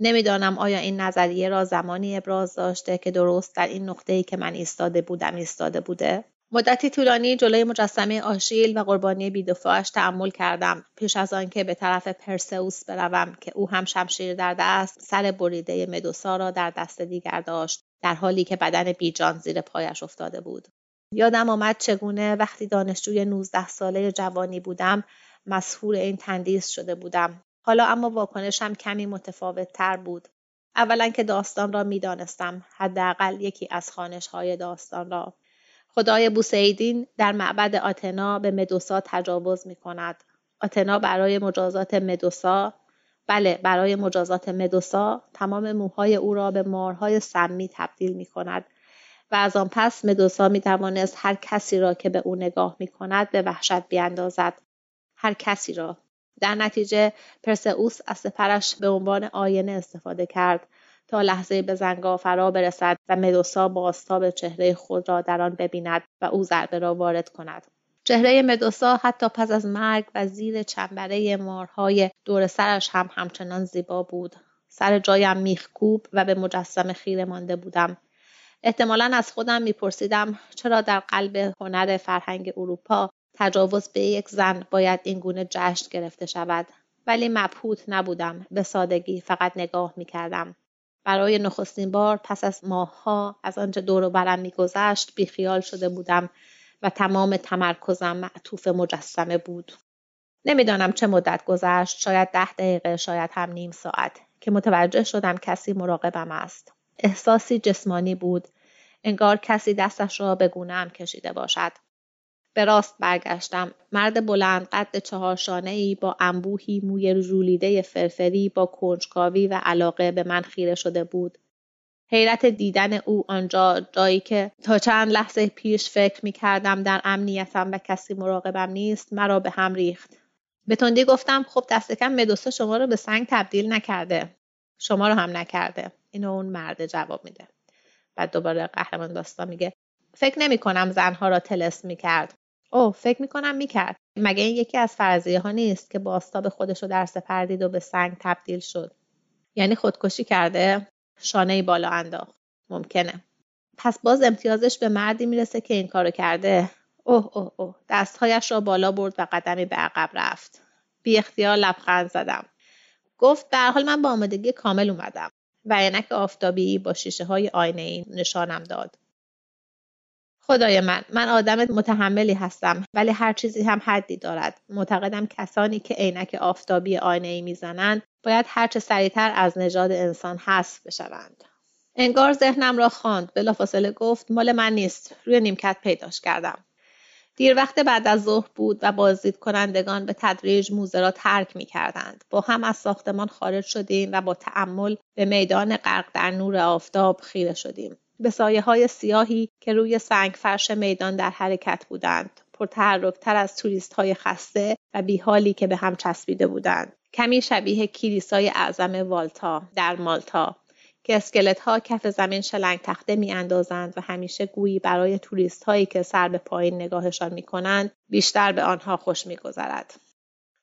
نمی‌دانم آیا این نظریه را زمانی ابراز داشته که درست در این نقطه‌ای که من ایستاده بودم ایستاده بوده. مدتی طولانی جلوی مجسمه آشیل و قربانی بیدفاعش تحمل کردم. پیش از آنکه به طرف پرسئوس بروم که او هم شمشیر در دست سر بریده مدوسا را در دست دیگر داشت در حالی که بدن بیجان زیر پایش افتاده بود. یادم آمد چگونه وقتی دانشجوی 19 ساله جوانی بودم مسهور این تندیس شده بودم. حالا اما واکنشم کمی متفاوت تر بود. اولا که داستان را می‌دانستم حداقل یکی از خانش های داستان را خدای بوسیدین در معبد آتنا به مدوسا تجاوز می کند. آتنا برای مجازات مدوسا بله برای مجازات مدوسا تمام موهای او را به مارهای سمی تبدیل می کند و از آن پس مدوسا می توانست هر کسی را که به او نگاه می کند به وحشت بیاندازد هر کسی را در نتیجه پرسئوس از سپرش به عنوان آینه استفاده کرد تا لحظه به زنگا فرا برسد و مدوسا باستاب چهره خود را در آن ببیند و او ضربه را وارد کند. چهره مدوسا حتی پس از مرگ و زیر چنبره مارهای دور سرش هم همچنان زیبا بود. سر جایم میخکوب و به مجسم خیره مانده بودم. احتمالا از خودم میپرسیدم چرا در قلب هنر فرهنگ اروپا تجاوز به یک زن باید این گونه جشن گرفته شود ولی مبهوت نبودم به سادگی فقط نگاه می کردم. برای نخستین بار پس از ماهها از آنچه دور و برم میگذشت بیخیال شده بودم و تمام تمرکزم معطوف مجسمه بود نمی‌دانم چه مدت گذشت شاید ده دقیقه شاید هم نیم ساعت که متوجه شدم کسی مراقبم است. احساسی جسمانی بود. انگار کسی دستش را به گونهام کشیده باشد. به راست برگشتم. مرد بلند قد چهارشانه ای با انبوهی موی ژولیده فرفری با کنجکاوی و علاقه به من خیره شده بود. حیرت دیدن او آنجا جایی که تا چند لحظه پیش فکر می کردم در امنیتم و کسی مراقبم نیست مرا به هم ریخت. به تندی گفتم خب دست کم مدوسا شما رو به سنگ تبدیل نکرده. شما رو هم نکرده. اینو اون مرد جواب میده. بعد دوباره قهرمان داستان میگه فکر نمی کنم زنها را تلس می کرد. اوه فکر می کنم می کرد. مگه این یکی از فرضیه ها نیست که باستاب خودش رو در سپردید و به سنگ تبدیل شد. یعنی خودکشی کرده شانه بالا انداخت. ممکنه. پس باز امتیازش به مردی می‌رسه که این کارو کرده. اوه اوه اوه دستهایش را بالا برد و قدمی به عقب رفت. بی اختیار لبخند زدم. گفت به حال من با آمادگی کامل اومدم و عینک آفتابی با شیشه های آینه ای نشانم داد. خدای من من آدم متحملی هستم ولی هر چیزی هم حدی دارد. معتقدم کسانی که عینک آفتابی آینه ای می‌زنند باید هرچه سریعتر از نژاد انسان حذف بشوند. انگار ذهنم را خواند. بلافاصله گفت مال من نیست. روی نیمکت پیداش کردم. دیر وقت بعد از ظهر بود و بازدید کنندگان به تدریج موزه را ترک می کردند. با هم از ساختمان خارج شدیم و با تأمل به میدان غرق در نور آفتاب خیره شدیم. به سایه های سیاهی که روی سنگ فرش میدان در حرکت بودند. پرتحرکتر از توریست های خسته و بیحالی که به هم چسبیده بودند. کمی شبیه کلیسای اعظم والتا در مالتا که اسکلت ها کف زمین شلنگ تخته می اندازند و همیشه گویی برای توریست هایی که سر به پایین نگاهشان می کنند بیشتر به آنها خوش می گذرد.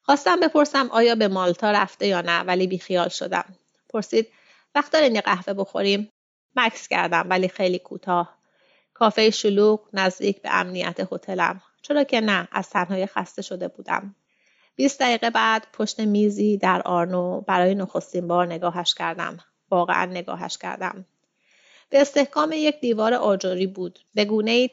خواستم بپرسم آیا به مالتا رفته یا نه ولی بیخیال شدم. پرسید وقت دارین یه قهوه بخوریم؟ مکس کردم ولی خیلی کوتاه. کافه شلوغ نزدیک به امنیت هتلم. چرا که نه از تنهای خسته شده بودم. 20 دقیقه بعد پشت میزی در آرنو برای نخستین بار نگاهش کردم. واقعا نگاهش کردم. به استحکام یک دیوار آجری بود. به گونه ای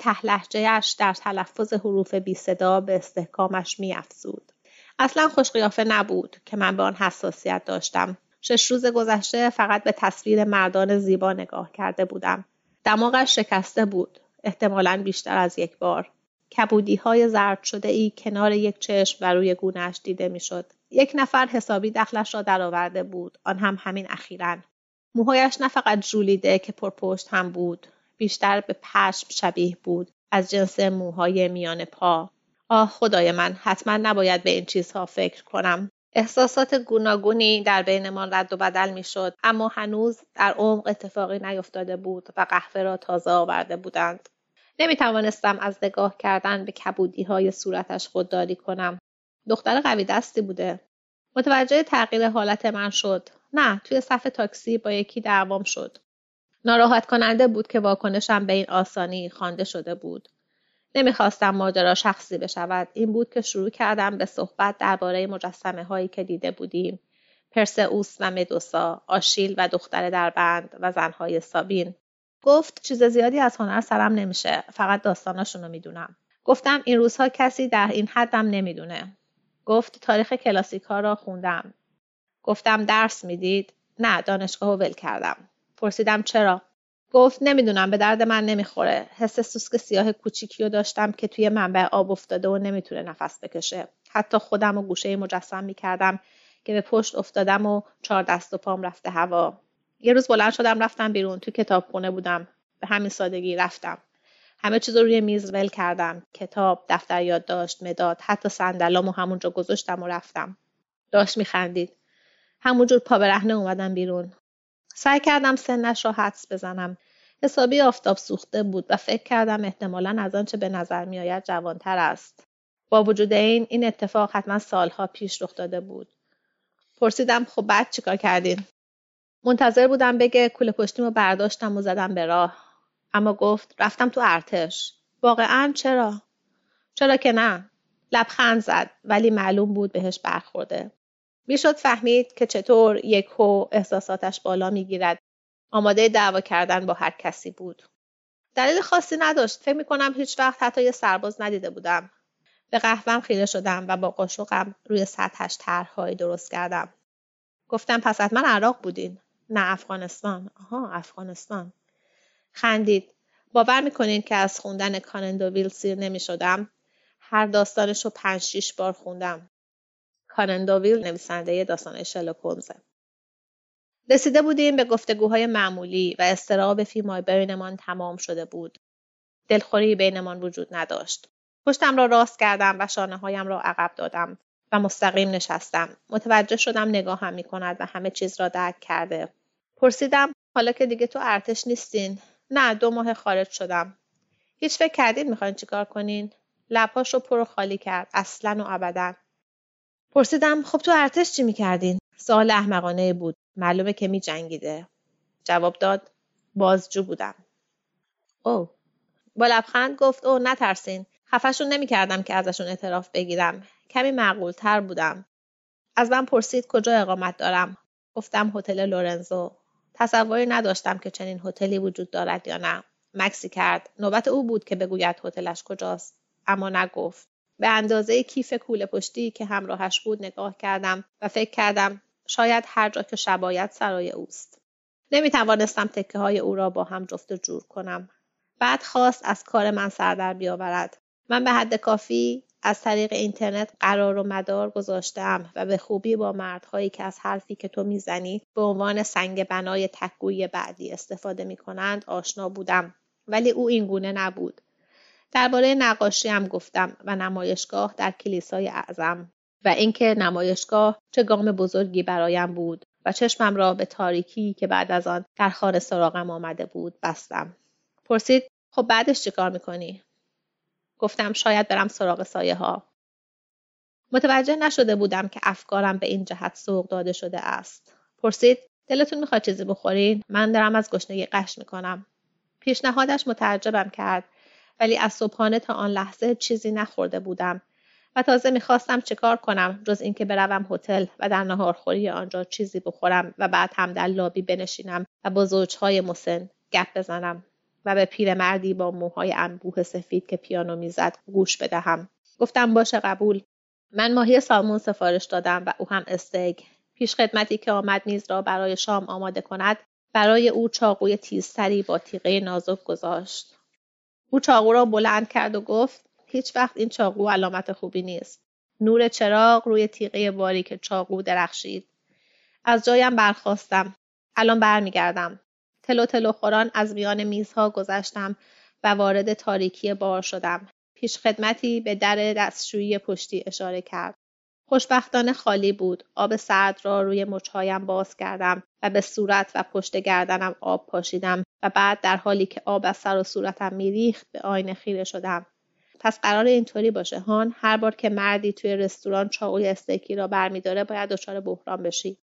در تلفظ حروف بی صدا به استحکامش می افزود. اصلا خوشقیافه نبود که من به آن حساسیت داشتم. شش روز گذشته فقط به تصویر مردان زیبا نگاه کرده بودم. دماغش شکسته بود. احتمالا بیشتر از یک بار. کبودی های زرد شده ای کنار یک چشم و روی گونهش دیده می‌شد. یک نفر حسابی دخلش را درآورده بود. آن هم همین اخیرا. موهایش نه فقط جولیده که پرپشت هم بود بیشتر به پشم شبیه بود از جنس موهای میان پا آه خدای من حتما نباید به این چیزها فکر کنم احساسات گوناگونی در بینمان رد و بدل می‌شد اما هنوز در عمق اتفاقی نیفتاده بود و قهوه را تازه آورده بودند. نمی توانستم از نگاه کردن به کبودی های صورتش خودداری کنم. دختر قوی دستی بوده. متوجه تغییر حالت من شد. نه توی صف تاکسی با یکی دعوام شد. ناراحت کننده بود که واکنشم به این آسانی خوانده شده بود. نمی‌خواستم ماجرا شخصی بشود. این بود که شروع کردم به صحبت درباره مجسمه هایی که دیده بودیم. پرسئوس و مدوسا آشیل و دختر در بند و زنهای سابین. گفت چیز زیادی از هنر سرم نمیشه. فقط داستاناشونو می‌دونم. گفتم این روزها کسی در این حدم نمی‌دونه. گفت تاریخ کلاسیک ها را خوندم. گفتم درس می‌دید. نه دانشگاه ول کردم. پرسیدم چرا؟ گفت نمی‌دونم به درد من نمی‌خوره. حس سوسک سیاه کوچیکی رو داشتم که توی منبع آب افتاده و نمی‌تونه نفس بکشه. حتی خودم و گوشه مجسم می‌کردم که به پشت افتادم و چهار دست و پام رفته هوا. یه روز بلند شدم رفتم بیرون. تو کتابخونه بودم. به همین سادگی رفتم. همه چیز رو روی میز ول کردم. کتاب دفتر یادداشت مداد حتی صندلامو همونجا گذاشتم و رفتم. داشت میخندید. همونجور پا برهنه اومدم بیرون. سعی کردم سنش را حدس بزنم. حسابی آفتاب سوخته بود و فکر کردم احتمالا از آنچه به نظر میآید جوانتر است. با وجود این این اتفاق حتما سالها پیش رخ داده بود. پرسیدم خب بعد چیکار کردین؟ منتظر بودم بگه کوله پشتیمو برداشتم و زدم به راه. اما گفت رفتم تو ارتش. واقعا؟ چرا؟ چرا که نه. لبخند زد ولی معلوم بود بهش برخورده. می‌شد فهمید که چطور یک هو احساساتش بالا می‌گیرد. آماده دعوا کردن با هر کسی بود. دلیل خاصی نداشت. فکر می‌کنم هیچ وقت حتی یه سرباز ندیده بودم. به قهوهم خیره شدم و با قاشقم روی سطحش طرحهایی درست کردم. گفتم پس حتما عراق بودین. نه افغانستان. آها افغانستان. خندید. باور می‌کنین که از خوندن کانندوویل سیر نمی‌شدم. هر داستانش رو پنج بار خوندم. کانندوویل نویسنده داستان شلوک رسیده بودیم به گفتگوهای معمولی و استراب فیمای بینمان تمام شده بود. دلخوری بینمان وجود نداشت. پشتم را راست کردم و شانه هایم را عقب دادم و مستقیم نشستم. متوجه شدم نگاهم می کند و همه چیز را درک کرده. پرسیدم حالا که دیگه تو ارتش نیستین؟ نه دو ماه خارج شدم. هیچ فکر کردین می‌خواین چیکار کنین؟ لبهاش رو پر خالی کرد. اصلا و ابدا. پرسیدم خب تو ارتش چی می‌کردین؟ سوال احمقانه بود. معلومه که میجنگیده. جواب داد بازجو بودم. او با لبخند گفت او نترسین. خفشون نمی‌کردم که ازشون اعتراف بگیرم. کمی معقول تر بودم. از من پرسید کجا اقامت دارم؟ گفتم هتل لورنزو. تصوری نداشتم که چنین هتلی وجود دارد یا نه. مکسی کرد. نوبت او بود که بگوید هتلش کجاست. اما نگفت. به اندازه کیف کوله پشتی که همراهش بود نگاه کردم و فکر کردم شاید هر جا که شبایت سرای اوست. نمی توانستم تکه های او را با هم جفت جور کنم. بعد خواست از کار من سردر بیاورد. من به حد کافی از طریق اینترنت قرار و مدار گذاشتم و به خوبی با مردهایی که از حرفی که تو می‌زنی به عنوان سنگ بنای تکگویی بعدی استفاده می کنند آشنا بودم. ولی او این گونه نبود. درباره نقاشی هم گفتم و نمایشگاه در کلیسای اعظم و اینکه نمایشگاه چه گام بزرگی برایم بود و چشمم را به تاریکی که بعد از آن در خانه سراغم آمده بود بستم پرسید خب بعدش چیکار می‌کنی گفتم شاید برم سراغ سایه ها. متوجه نشده بودم که افکارم به این جهت سوق داده شده است. پرسید دلتون می‌خواد چیزی بخورین؟ من دارم از گشنگی قش می‌کنم. پیشنهادش متعجبم کرد ولی از صبحانه تا آن لحظه چیزی نخورده بودم و تازه می‌خواستم چکار کنم جز اینکه بروم هتل و در نهارخوری آنجا چیزی بخورم و بعد هم در لابی بنشینم و با زوجهای مسن گپ بزنم و به پیرمردی با موهای انبوه سفید که پیانو می‌زد گوش بدهم. گفتم باشه قبول. من ماهی سالمون سفارش دادم و او هم استیک. پیش خدمتی که آمد میز را برای شام آماده کند برای او چاقوی تیزتری با تیغه نازک گذاشت. او چاقو را بلند کرد و گفت هیچ وقت این چاقو علامت خوبی نیست نور چراغ روی تیغه باری که چاقو درخشید از جایم برخواستم الان برمیگردم تلو تلو خوران از میان میزها گذشتم و وارد تاریکی بار شدم. پیش خدمتی به در دستشویی پشتی اشاره کرد. خوشبختانه خالی بود. آب سرد را روی مچهایم باز کردم و به صورت و پشت گردنم آب پاشیدم و بعد در حالی که آب از سر و صورتم میریخت به آینه خیره شدم. پس قرار اینطوری باشه هان. هر بار که مردی توی رستوران چاقوی استیکی را برمیداره باید دچار بحران بشی.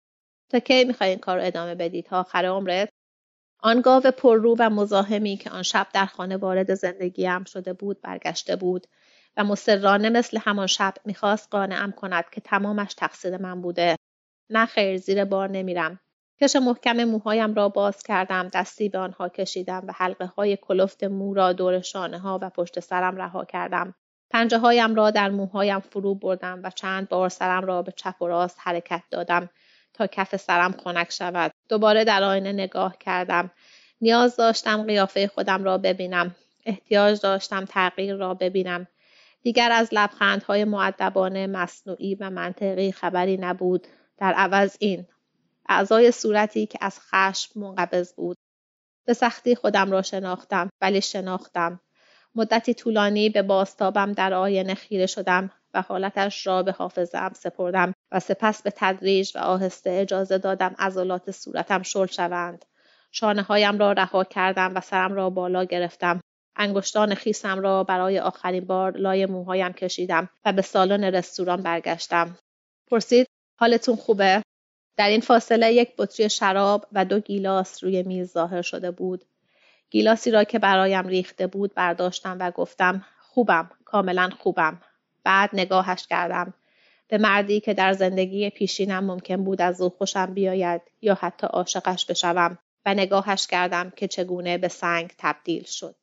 تا کی می‌خوای این کار رو ادامه بدی؟ تا آخر عمرت؟ آن گاو پررو و مزاحمی که آن شب در خانه وارد زندگیم شده بود برگشته بود. و مصرانه مثل همان شب می‌خواست قانعم کند که تمامش تقصیر من بوده. نه خیر زیر بار نمیرم. کش محکم موهایم را باز کردم دستی به آنها کشیدم و حلقه های کلفت مو را دور شانه ها و پشت سرم رها کردم. پنجه هایم را در موهایم فرو بردم و چند بار سرم را به چپ و راست حرکت دادم تا کف سرم خنک شود. دوباره در آینه نگاه کردم. نیاز داشتم قیافه خودم را ببینم. احتیاج داشتم تغییر را ببینم. دیگر از لبخندهای معدبانه مصنوعی و منطقی خبری نبود. در عوض این اعضای صورتی که از خشم منقبض بود. به سختی خودم را شناختم ولی شناختم. مدتی طولانی به باستابم در آینه خیره شدم و حالتش را به حافظم سپردم و سپس به تدریج و آهسته اجازه دادم عضلات صورتم شل شوند. شانه هایم را رها کردم و سرم را بالا گرفتم. انگشتان خیسم را برای آخرین بار لای موهایم کشیدم و به سالن رستوران برگشتم. پرسید حالتون خوبه؟ در این فاصله یک بطری شراب و دو گیلاس روی میز ظاهر شده بود. گیلاسی را که برایم ریخته بود برداشتم و گفتم خوبم کاملا خوبم. بعد نگاهش کردم. به مردی که در زندگی پیشینم ممکن بود از او خوشم بیاید یا حتی عاشقش بشوم و نگاهش کردم که چگونه به سنگ تبدیل شد.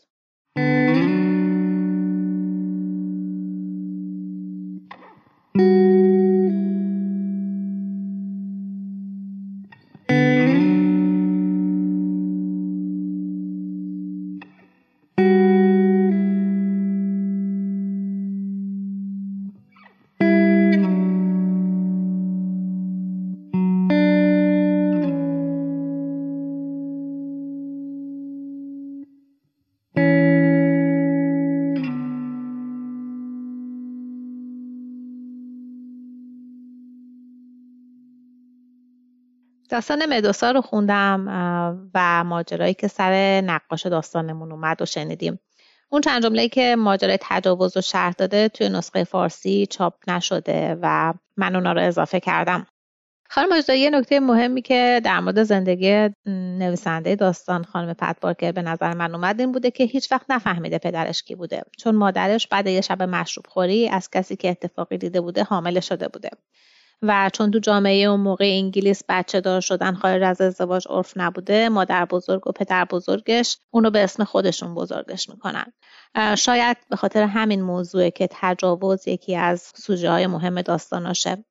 داستان مدوسا رو خوندم و ماجرایی که سر نقاش داستانمون اومد و شنیدیم. اون چند جمله‌ای که ماجرای تجاوز و شرح داده توی نسخه فارسی چاپ نشده و من اونا رو اضافه کردم. خانم مجدا یه نکته مهمی که در مورد زندگی نویسنده داستان خانم پت به نظر من اومد این بوده که هیچ وقت نفهمیده پدرش کی بوده. چون مادرش بعد یه شب مشروب خوری از کسی که اتفاقی دیده بوده حامل شده بوده. و چون تو جامعه اون موقع انگلیس بچه دار شدن خارج از ازدواج عرف نبوده مادر بزرگ و پدر بزرگش اونو به اسم خودشون بزرگش می‌کنن. شاید به خاطر همین موضوعه که تجاوز یکی از سوژه های مهم داستاناشه.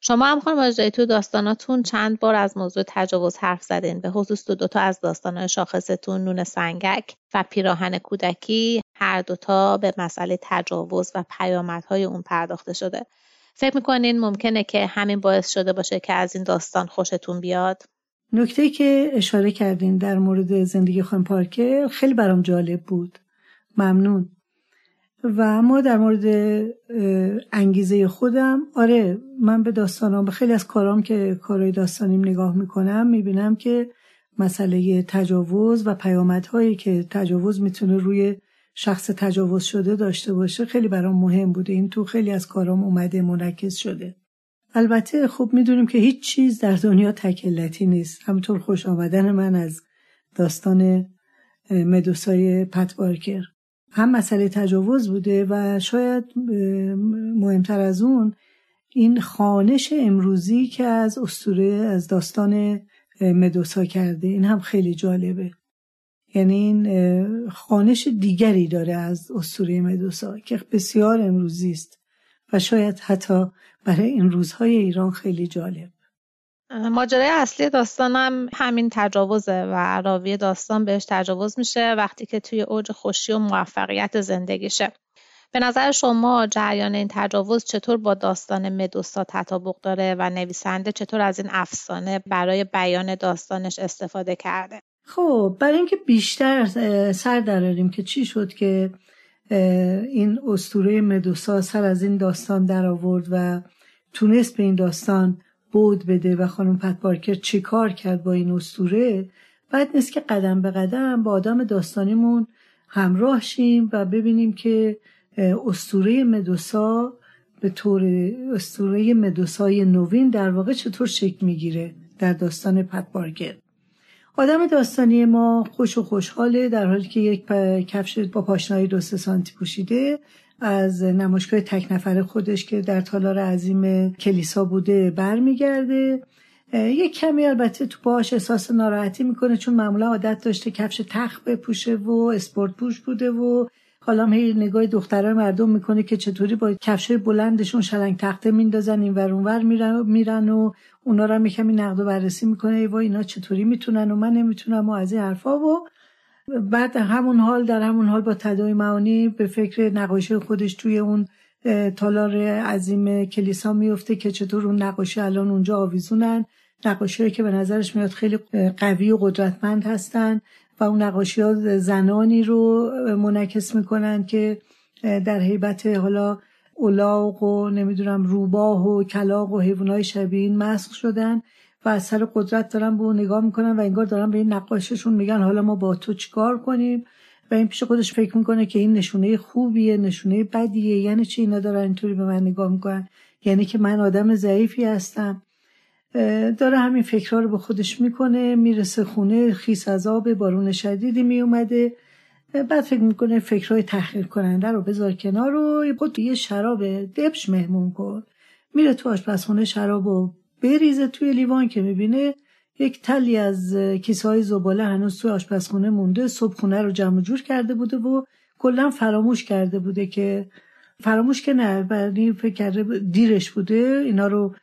شما هم خانم تو داستاناتون چند بار از موضوع تجاوز حرف زدین به خصوص دو دوتا از داستانهای شاخصتون نون سنگک و پیراهن کودکی. هر دوتا به مسئله تجاوز و پیامدهای اون پرداخته شده. فکر می‌کنین ممکنه که همین باعث شده باشه که از این داستان خوشتون بیاد؟ نکته که اشاره کردین در مورد زندگی خانم پارکر خیلی برام جالب بود. ممنون. و اما در مورد انگیزه خودم آره من به داستانام به خیلی از کارام که کارهای داستانیم نگاه می‌کنم می‌بینم که مسئله تجاوز و پیامدهایی که تجاوز می‌تونه روی شخص تجاوز شده داشته باشه خیلی برام مهم بوده. این تو خیلی از کارام اومده منعکس شده. البته خب می‌دونیم که هیچ چیز در دنیا تکلتی نیست. همطور خوش آمدن من از داستان مدوسای پت بارکر. هم مسئله تجاوز بوده و شاید مهمتر از اون این خانش امروزی که از استوره از داستان مدوسا کرده. این هم خیلی جالبه. یعنی این خانش دیگری داره از اسطوره مدوسا که بسیار امروزی است و شاید حتی برای این روزهای ایران خیلی جالب. ماجرای اصلی داستانم همین تجاوزه و راوی داستان بهش تجاوز میشه وقتی که توی اوج خوشی و موفقیت زندگیشه. به نظر شما جریان این تجاوز چطور با داستان مدوسا تطابق داره و نویسنده چطور از این افسانه برای بیان داستانش استفاده کرده؟ خب برای اینکه بیشتر سر دراریم که چی شد که این استوره مدوسا سر از این داستان در آورد و تونست به این داستان بود بده و خانم پت بارکر چی کار کرد با این استوره بعد نیست که قدم به قدم با آدم داستانیمون همراه شیم و ببینیم که استوره مدوسا به طور استوره مدوسای نوین در واقع چطور شکل می‌گیره در داستان پت بارکر. آدم داستانی ما خوش و خوشحاله در حالی که یک کفش با پاشنایی دو سه سانتی پوشیده از نمایشگاه تک نفر خودش که در تالار عظیم کلیسا بوده برمیگرده. یک کمی البته تو باش احساس ناراحتی می‌کنه چون معمولا عادت داشته کفش تخت بپوشه و اسپورت پوش بوده و حالا هی نگاه دخترای مردم می‌کنه که چطوری با کفشای بلندشون شلنگ تخته میندازن این ور اونور میرن, میرن و اونا رو هم کمی نقد و بررسی می‌کنه. ای اینا چطوری می‌تونن و من نمی‌تونم و از این حرفا و بعد همون حال در همون حال با تدای معانی به فکر نقاشی خودش توی اون تالار عظیم کلیسا میفته که چطور اون نقاشی الان اونجا آویزونن. نقاشی که به نظرش میاد خیلی قوی و قدرتمند هستن. و اون نقاشی ها زنانی رو منعکس می‌کنن که در حیبت حالا اولاغ و نمی‌دونم روباه و کلاق و حیوانای شبیه این مسخ شدن و از سر قدرت دارن به اون نگاه می‌کنن و انگار دارن به این نقاششون میگن حالا ما با تو چیکار کنیم؟ و این پیش خودش فکر می‌کنه که این نشونه خوبیه نشونه بدیه یعنی چی اینا دارن اینطوری به من نگاه می‌کنن؟ یعنی که من آدم ضعیفی هستم. داره همین فکرها رو به خودش می‌کنه می‌رسه خونه خیس از آب بارون شدیدی میومده بعد فکر می‌کنه فکرهای تحقیر کننده رو بذار کنار رو خود یه شراب دبش مهمون کن. میره تو آشپزخونه شراب رو بریزه توی لیوان که می‌بینه یک تلی از کیسه های زباله هنوز توی آشپزخونه مونده. صبح خونه رو جمع جور کرده بوده و کلا فراموش کرده بوده که فراموش که نه برای فکر کرده دیرش بوده. اینا رو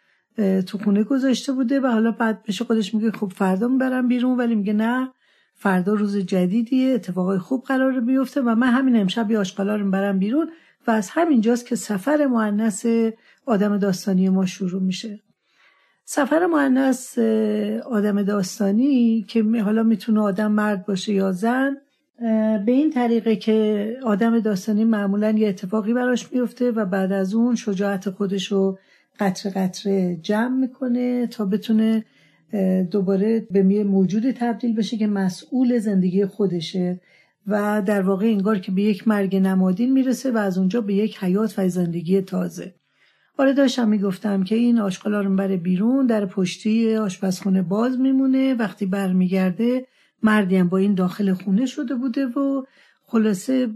تو خونه گذاشته بوده و حالا بعد پیش خودش میگه خب فردا برم بیرون ولی میگه نه فردا روز جدیدیه اتفاقای خوب قرار بیفته و من همین امشب یه آشقالا رو برم بیرون و از همینجاست که سفر معنس آدم داستانی ما شروع میشه. سفر معنس آدم داستانی که حالا می‌تونه آدم مرد باشه یا زن به این طریقه که آدم داستانی معمولا یه اتفاقی براش میفته و بعد از اون شجاعت خودش رو قطره قطره جمع می‌کنه تا بتونه دوباره به موجودی تبدیل بشه که مسئول زندگی خودشه و در واقع انگار که به یک مرگ نمادین می‌رسه و از اونجا به یک حیات و زندگی تازه. آره داشتم می‌گفتم که این آشغالا رو بره بیرون در پشتی آشپزخونه باز میمونه. وقتی برمیگرده مردی هم با این داخل خونه شده بوده و خلاصه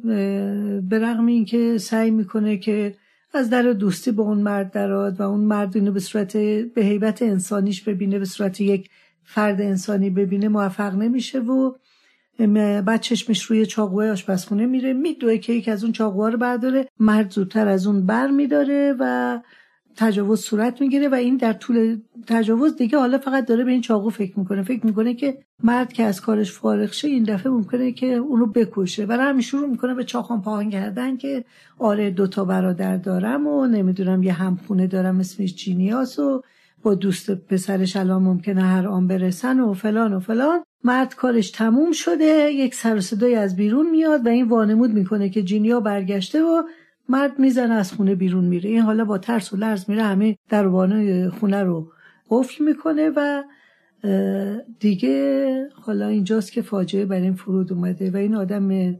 به رغم اینکه سعی می‌کنه که از در دوستی با اون مرد دراد و اون مرد اینو به صورت به حیبت انسانیش ببینه به صورت یک فرد انسانی ببینه موفق نمیشه و بعد چشمش روی چاقوهای آشپزخونه میره. میدوه که یک از اون چاقوها رو برداره مرد زودتر از اون بر میداره و تجاوز صورت می‌گیره و این در طول تجاوز دیگه حالا فقط داره به این چاقو فکر می‌کنه. فکر می‌کنه که مرد که از کارش فارغ شه این دفعه ممکنه که اونو بکشه. و همین شروع می‌کنه به چاخان پاهان کردن که آره دوتا برادر دارم و نمی‌دونم یه همخونه دارم اسمش جینیاس و با دوست پسرش الان ممکنه هر آن برسن و فلان و فلان. مرد کارش تموم شده یک سر از بیرون میاد و این وانمود می‌کنه که جینیا برگشته و مرد می‌زنه از خونه بیرون میره. این حالا با ترس و لرز میره همه در خونه رو قفل می‌کنه و دیگه حالا اینجاست که فاجعه بر این فرود اومده و این آدم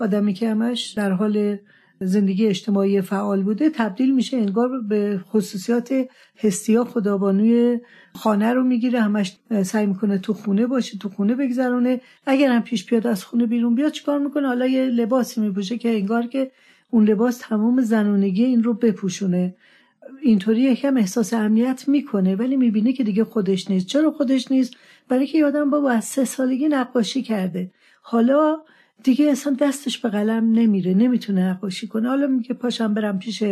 آدمی که همش در حال زندگی اجتماعی فعال بوده تبدیل میشه انگار به خصوصیات هستیا خدابانوی خانه رو می‌گیره. همش سعی می‌کنه تو خونه باشه تو خونه بگذرونه. اگر هم پیش بیاد از خونه بیرون بیاد چیکار می‌کنه؟ حالا یه لباسی میپوشه که انگار که اون لباس تمام زنونگی این رو بپوشونه. اینطوری یکم احساس امنیت می‌کنه ولی می‌بینه که دیگه خودش نیست. چرا خودش نیست؟ برای که یادم بابا از سه سالگی نقاشی کرده. حالا دیگه اصلا دستش به قلم نمیره نمی‌تونه نقاشی کنه. حالا میگه پاشم برم پیش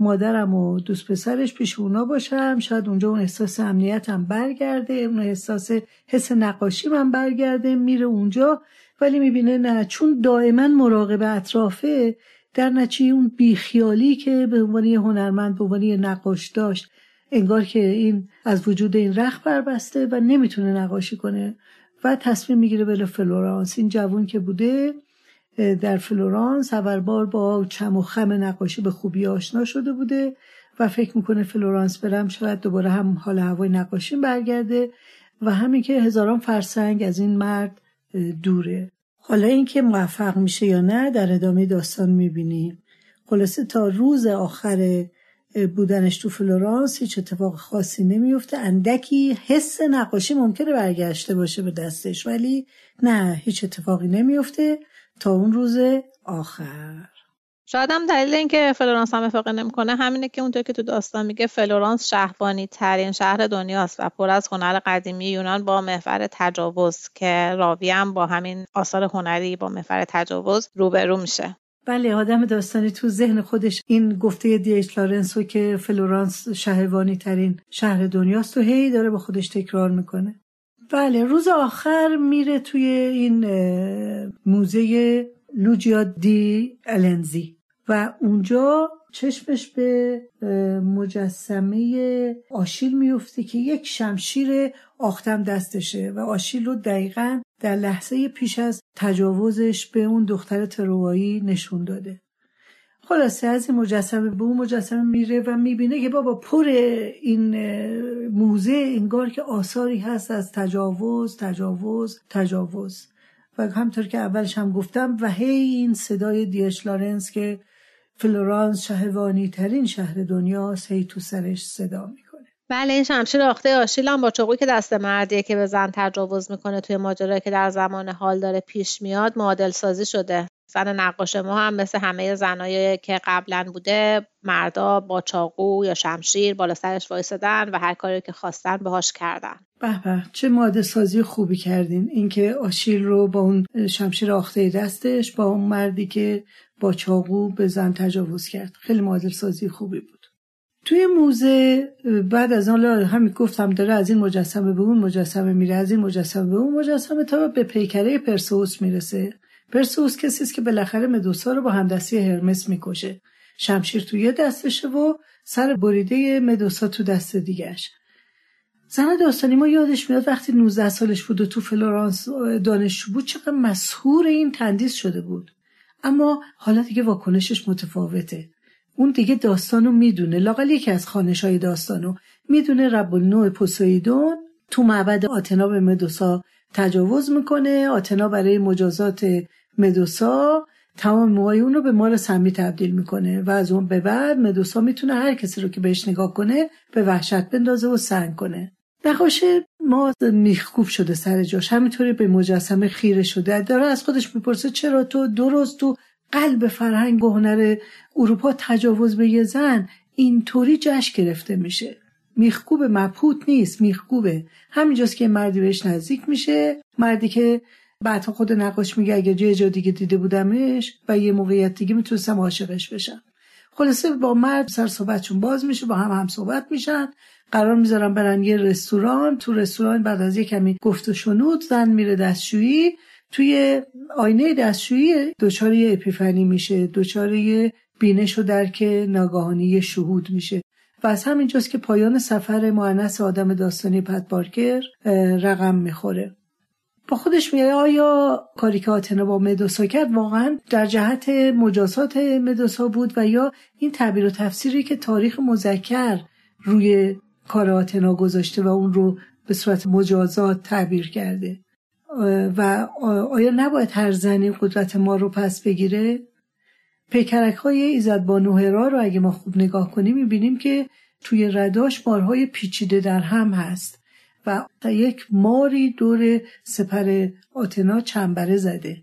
مادرم و دوست پسرش پیش اونا باشم. شاید اونجا اون احساس امنیتم برگرده اون احساس حس نقاشی من برگرده میره اونجا. ولی می‌بینه نه چون دائما مراقب اطرافه در نتیجه اون بیخیالی که به عنوان یه هنرمند به عنوان یه نقاش داشت انگار که این از وجود این رخ بربسته و نمی‌تونه نقاشی کنه و تصمیم می‌گیره بله فلورانس. این جوون که بوده در فلورانس اول بار با چم و خم نقاشی به خوبی آشنا شده بوده و فکر می‌کنه فلورانس برم شاید دوباره هم حال هوای نقاشی برگرده و همین که هزاران فرسنگ از این مرد دوره. حالا اینکه موفق میشه یا نه در ادامه داستان می‌بینیم. خلاصه تا روز آخر بودنش تو فلورانس هیچ اتفاق خاصی نمیفته اندکی حس نقاشی ممکنه برگشته باشه به دستش ولی نه هیچ اتفاقی نمیفته تا اون روز آخر. شاید هم دلیل اینکه فلورانس هم افاقه نمی‌کنه همینه که اونطور که تو داستان میگه فلورانس شهوانی ترین شهر دنیاست و پر از هنر قدیمی یونان با محور تجاوز که راوی هم با همین آثار هنری با محور تجاوز روبرو میشه. بله آدم داستانی تو ذهن خودش این گفته دی اچ لارنسو که فلورانس شهوانی ترین شهر دنیاست و هی داره به خودش تکرار می‌کنه. بله روز آخر میره توی این موزه لوجیا دی النزی. و اونجا چشمش به مجسمه آشیل میفته که یک شمشیر آختم دستشه و آشیل رو دقیقا در لحظه پیش از تجاوزش به اون دختر تروایی نشون داده. خلاصه از این مجسمه به اون مجسمه میره و می‌بینه که بابا پر این موزه انگار که آثاری هست از تجاوز تجاوز تجاوز. و همینطور که اولش هم گفتم و هی این صدای دی اچ لارنس که فلورانس شهوانی ترین شهر دنیاست هی تو سرش صدا می‌کنه. بله این شمشیر آخته آشیل هم با چاقویی که دست مردیه که به زن تجاوز می‌کنه توی ماجرایی که در زمان حال داره پیش میاد معادل سازی شده. زن نقاش ما هم مثل همه زنایی که قبلا بوده مردا با چاقو یا شمشیر بالا سرش وایسادن و هر کاری که خواستن باهاش کردن. به. به چه ماده سازی خوبی کردین. اینکه آشیل رو با اون شمشیر آخته دستش با اون مردی که با چاقو به زن تجاوز کرد. خیلی مادر سازی خوبی بود. توی موزه بعد از آن همین گفتم داره از این مجسمه به اون مجسمه میره از این مجسمه به اون مجسمه تا به پیکره پرسوس می‌رسه. پرسوس کسی است که بالاخره مدوسا رو با همدستی هرمس می‌کشه. شمشیر توی دستشه و سر بریده مدوسا تو دست دیگهش زن داستانی ما یادش میاد وقتی 19 سالش بود و تو فلورانس دانشجو بود چقدر مسهور این تندیس شده بود. اما حالا دیگه واکنشش متفاوته. اون دیگه داستانو می‌دونه. لاقل یکی از خانش های داستانو می‌دونه. رب النوع پوسیدون تو معبد آتنا به مدوسا تجاوز می‌کنه. آتنا برای مجازات مدوسا تمام موهای اون رو به مار سمی تبدیل می‌کنه و از اون به بعد مدوسا می‌تونه هر کسی رو که بهش نگاه کنه به وحشت بندازه و سنگ کنه. نقاشه ما میخکوب شده سر جاش. همینطوری به مجسمه خیره شده. داره از خودش می‌پرسه چرا تو درست تو قلب فرهنگ و هنر اروپا تجاوز به یه زن اینطوری جشن گرفته میشه؟ میخکوب مبهوت نیست میخکوبه. همینجاست که مردی بهش نزدیک میشه. مردی که بعد خود نقاش میگه اگه یه جا دیگه دیده بودمش و یه موقعیت دیگه می‌تونستم عاشقش بشم. خلاصه با مرد سر صحبتشون باز میشه با هم هم صحبت میشن. قرار می‌ذارن برن یه رستوران. تو رستوران بعد از یه کمی گفت و شنود زن میره دستشویی. توی آینه دستشویی دچار یه اپیفنی میشه دچار یه بینش و درک ناگاهانی شهود میشه. و از همینجاست که پایان سفر معنس آدم داستانی پت بارکر رقم می‌خوره. با خودش میگه آیا کاری که آتنا با مدوسا کرد واقعا در جهت مجازات مدوسا بود؟ و یا این تعبیر و تفسیری که تاریخ مذکر روی کار آتنا گذاشته و اون رو به صورت مجازات تعبیر کرده. و آیا نباید هر زنی قدرت ما رو پس بگیره؟ پیکرک های ایزد بانوهرا رو اگه ما خوب نگاه کنیم می‌بینیم که توی رداش مارهای پیچیده در هم هست و یک ماری دور سپر آتنا چنبره زده.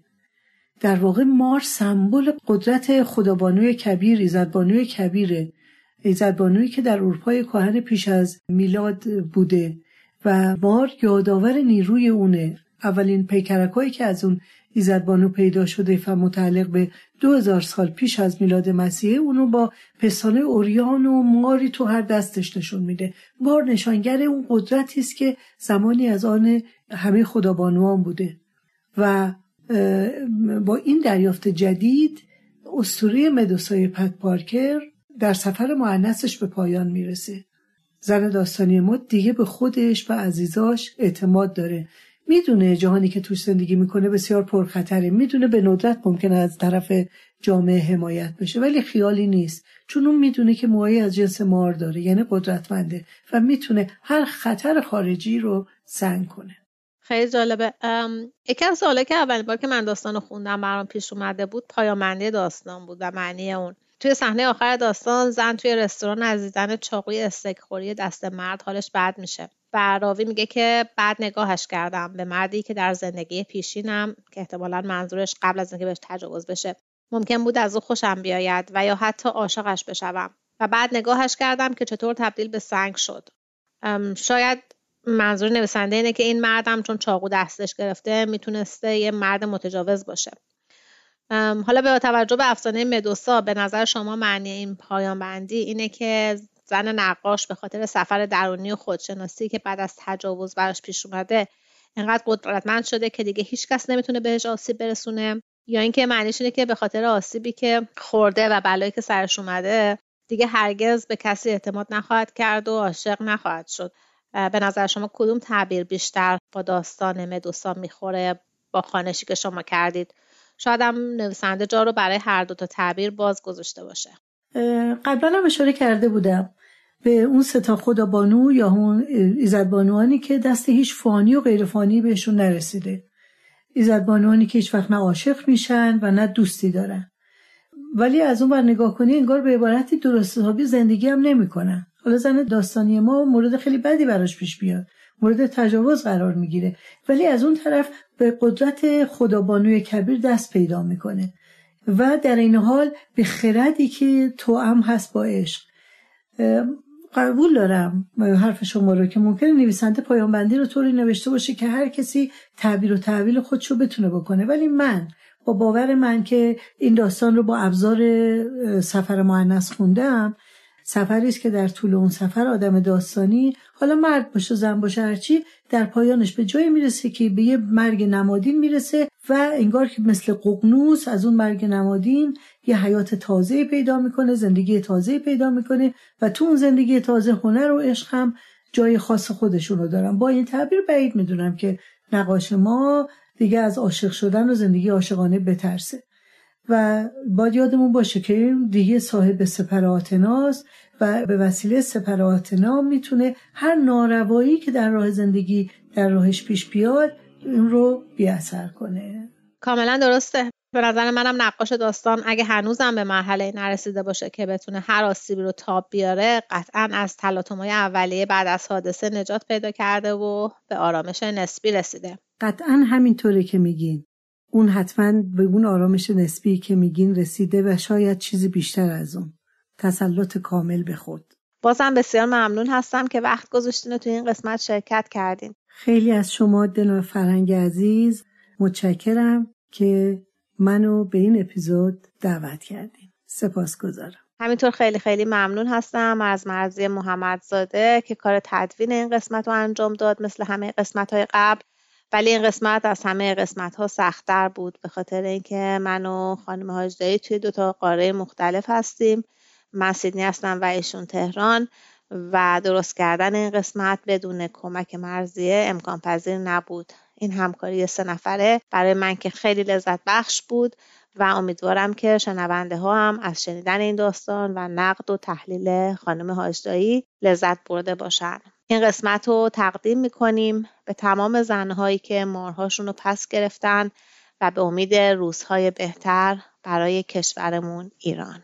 در واقع مار سمبل قدرت خدابانوی کبیر ایزدبانوی کبیره. ایزدبانوی که در اروپای کهن پیش از میلاد بوده و مار یادآور نیروی اونه. اولین پیکرک که از اون ایزدبانو پیدا شده و متعلق به دو هزار سال پیش از میلاد مسیح اونو با پستانه اوریان و ماری تو هر دستش نشون میده. مار نشانگر اون قدرتی است که زمانی از آن همه خدابانوان بوده. و با این دریافت جدید اسطوره مدوسای پت پارکر در سفر معنسش به پایان می‌رسه. زن داستانی ما دیگه به خودش و عزیزاش اعتماد داره. می‌دونه جهانی که توش زندگی می‌کنه بسیار پرخطره. می‌دونه به ندرت ممکنه از طرف جامعه حمایت بشه ولی خیالی نیست. چون اون می‌دونه که موهایی از جنس مار داره یعنی قدرتمنده و می‌تونه هر خطر خارجی رو سنگ کنه. خیلی جالبه. یکی از سواله که اولین بار که من داستان خوندم برام پیش اومده بود پایامنده داستان بود و معنی اون. توی صحنه آخر داستان زن توی رستوران از دیدن چاقوی استکخوری دست مرد حالش بد میشه. و راوی میگه که بعد نگاهش کردم به مردی که در زندگی پیشینم که احتمالا منظورش قبل از اینکه بهش تجاوز بشه. ممکن بود از او خوشم بیاید و یا حتی عاشقش بشوم. و بعد نگاهش کردم که چطور تبدیل به سنگ شد. شاید منظور نویسنده اینه که این مردم چون چاقو دستش گرفته می‌تونسته یه مرد متجاوز باشه. حالا به توجه به افسانه مدوسا به نظر شما معنی این پایان بندی اینه که زن نقاش به خاطر سفر درونی و خودشناسی که بعد از تجاوز براش پیش اومده انقدر قدرتمند شده که دیگه هیچکس نمی‌تونه بهش آسیب برسونه؟ یا اینکه معنیش اینه که به خاطر آسیبی که خورده و بلایی که سرش اومده دیگه هرگز به کسی اعتماد نخواهد کرد و عاشق نخواهد شد؟ به نظر شما کدوم تعبیر بیشتر با داستان مدوسا می‌خوره با خانشی که شما کردید؟ شاید هم نویسنده جا رو برای هر دو تا تعبیر باز گذاشته باشه. قبلا هم اشاره کرده بودم به اون ستا خدا بانو یا اون ایزد بانوانی که دست هیچ فانی و غیر فانی بهشون نرسیده. ایزد بانوانی که هیچ وقت نه عاشق میشن و نه دوستی دارن. ولی از اون بر نگاه کنی انگار به عبارتی درست حسابی زندگی هم نمی‌کنن. حالا زن داستانی ما مورد خیلی بدی براش پیش بیاد. مورد تجاوز قرار می‌گیره. ولی از اون طرف به قدرت خدابانوی کبیر دست پیدا می‌کنه. و در این حال به خردی که تو هم هست با عشق. قبول دارم حرف شما رو که ممکنه نویسنده پایان بندی رو طوری نوشته باشه که هر کسی تعبیر و تحویل خودشو بتونه بکنه. ولی من با باور من که این داستان رو با ابزار سفر معنس خوندم سفری است که در طول اون سفر آدم داستانی حالا مرد باشه زن باشه هرچی در پایانش به جایی می‌رسه که به یه مرگ نمادین می‌رسه و انگار که مثل ققنوس از اون مرگ نمادین یه حیات تازه پیدا می‌کنه زندگی تازه پیدا می‌کنه و تو اون زندگی تازه هنر و عشق هم جای خاص خودشون رو دارن. با این تعبیر بعید می‌دونم که نقاش ما دیگه از عاشق شدن و زندگی عاشقانه بترسه. و باید یادمون باشه که دیگه صاحب سپر آتناست و به وسیله سپر آتنا می‌تونه هر ناروایی که در راه زندگی در راهش پیش بیاد این رو بیاثر کنه. کاملا درسته. به نظر منم نقاش داستان اگه هنوزم به مرحله نرسیده باشه که بتونه هر آسیبی رو تاب بیاره قطعا از تلاطم‌های اولیه بعد از حادثه نجات پیدا کرده و به آرامش نسبی رسیده. قطعا همینطوره که میگین. اون حتما به اون آرامش نسبی که میگین رسیده و شاید چیزی بیشتر از اون. تسلط کامل به خود. بازم بسیار ممنون هستم که وقت گذاشتین و تو این قسمت شرکت کردین. خیلی از شما دل فرهنگ عزیز متشکرم که منو به این اپیزود دعوت کردیم سپاس گذارم همینطور خیلی خیلی ممنون هستم از مرزی محمدزاده که کار تدوین این قسمت رو انجام داد مثل همه قسمت های قبل. ولی این قسمت از همه قسمت ها سختتر بود به خاطر اینکه من و خانم هاجدایی توی دوتا قاره مختلف هستیم. من سیدنی هستم و ایشون تهران و درست کردن این قسمت بدون کمک مرزیه امکان پذیر نبود. این همکاری سه نفره برای من که خیلی لذت بخش بود و امیدوارم که شنونده ها هم از شنیدن این داستان و نقد و تحلیل خانم هاجدایی لذت برده باشن. این قسمت رو تقدیم می‌کنیم به تمام زنهایی که مارهاشون رو پس گرفتن و به امید روزهای بهتر برای کشورمون ایران.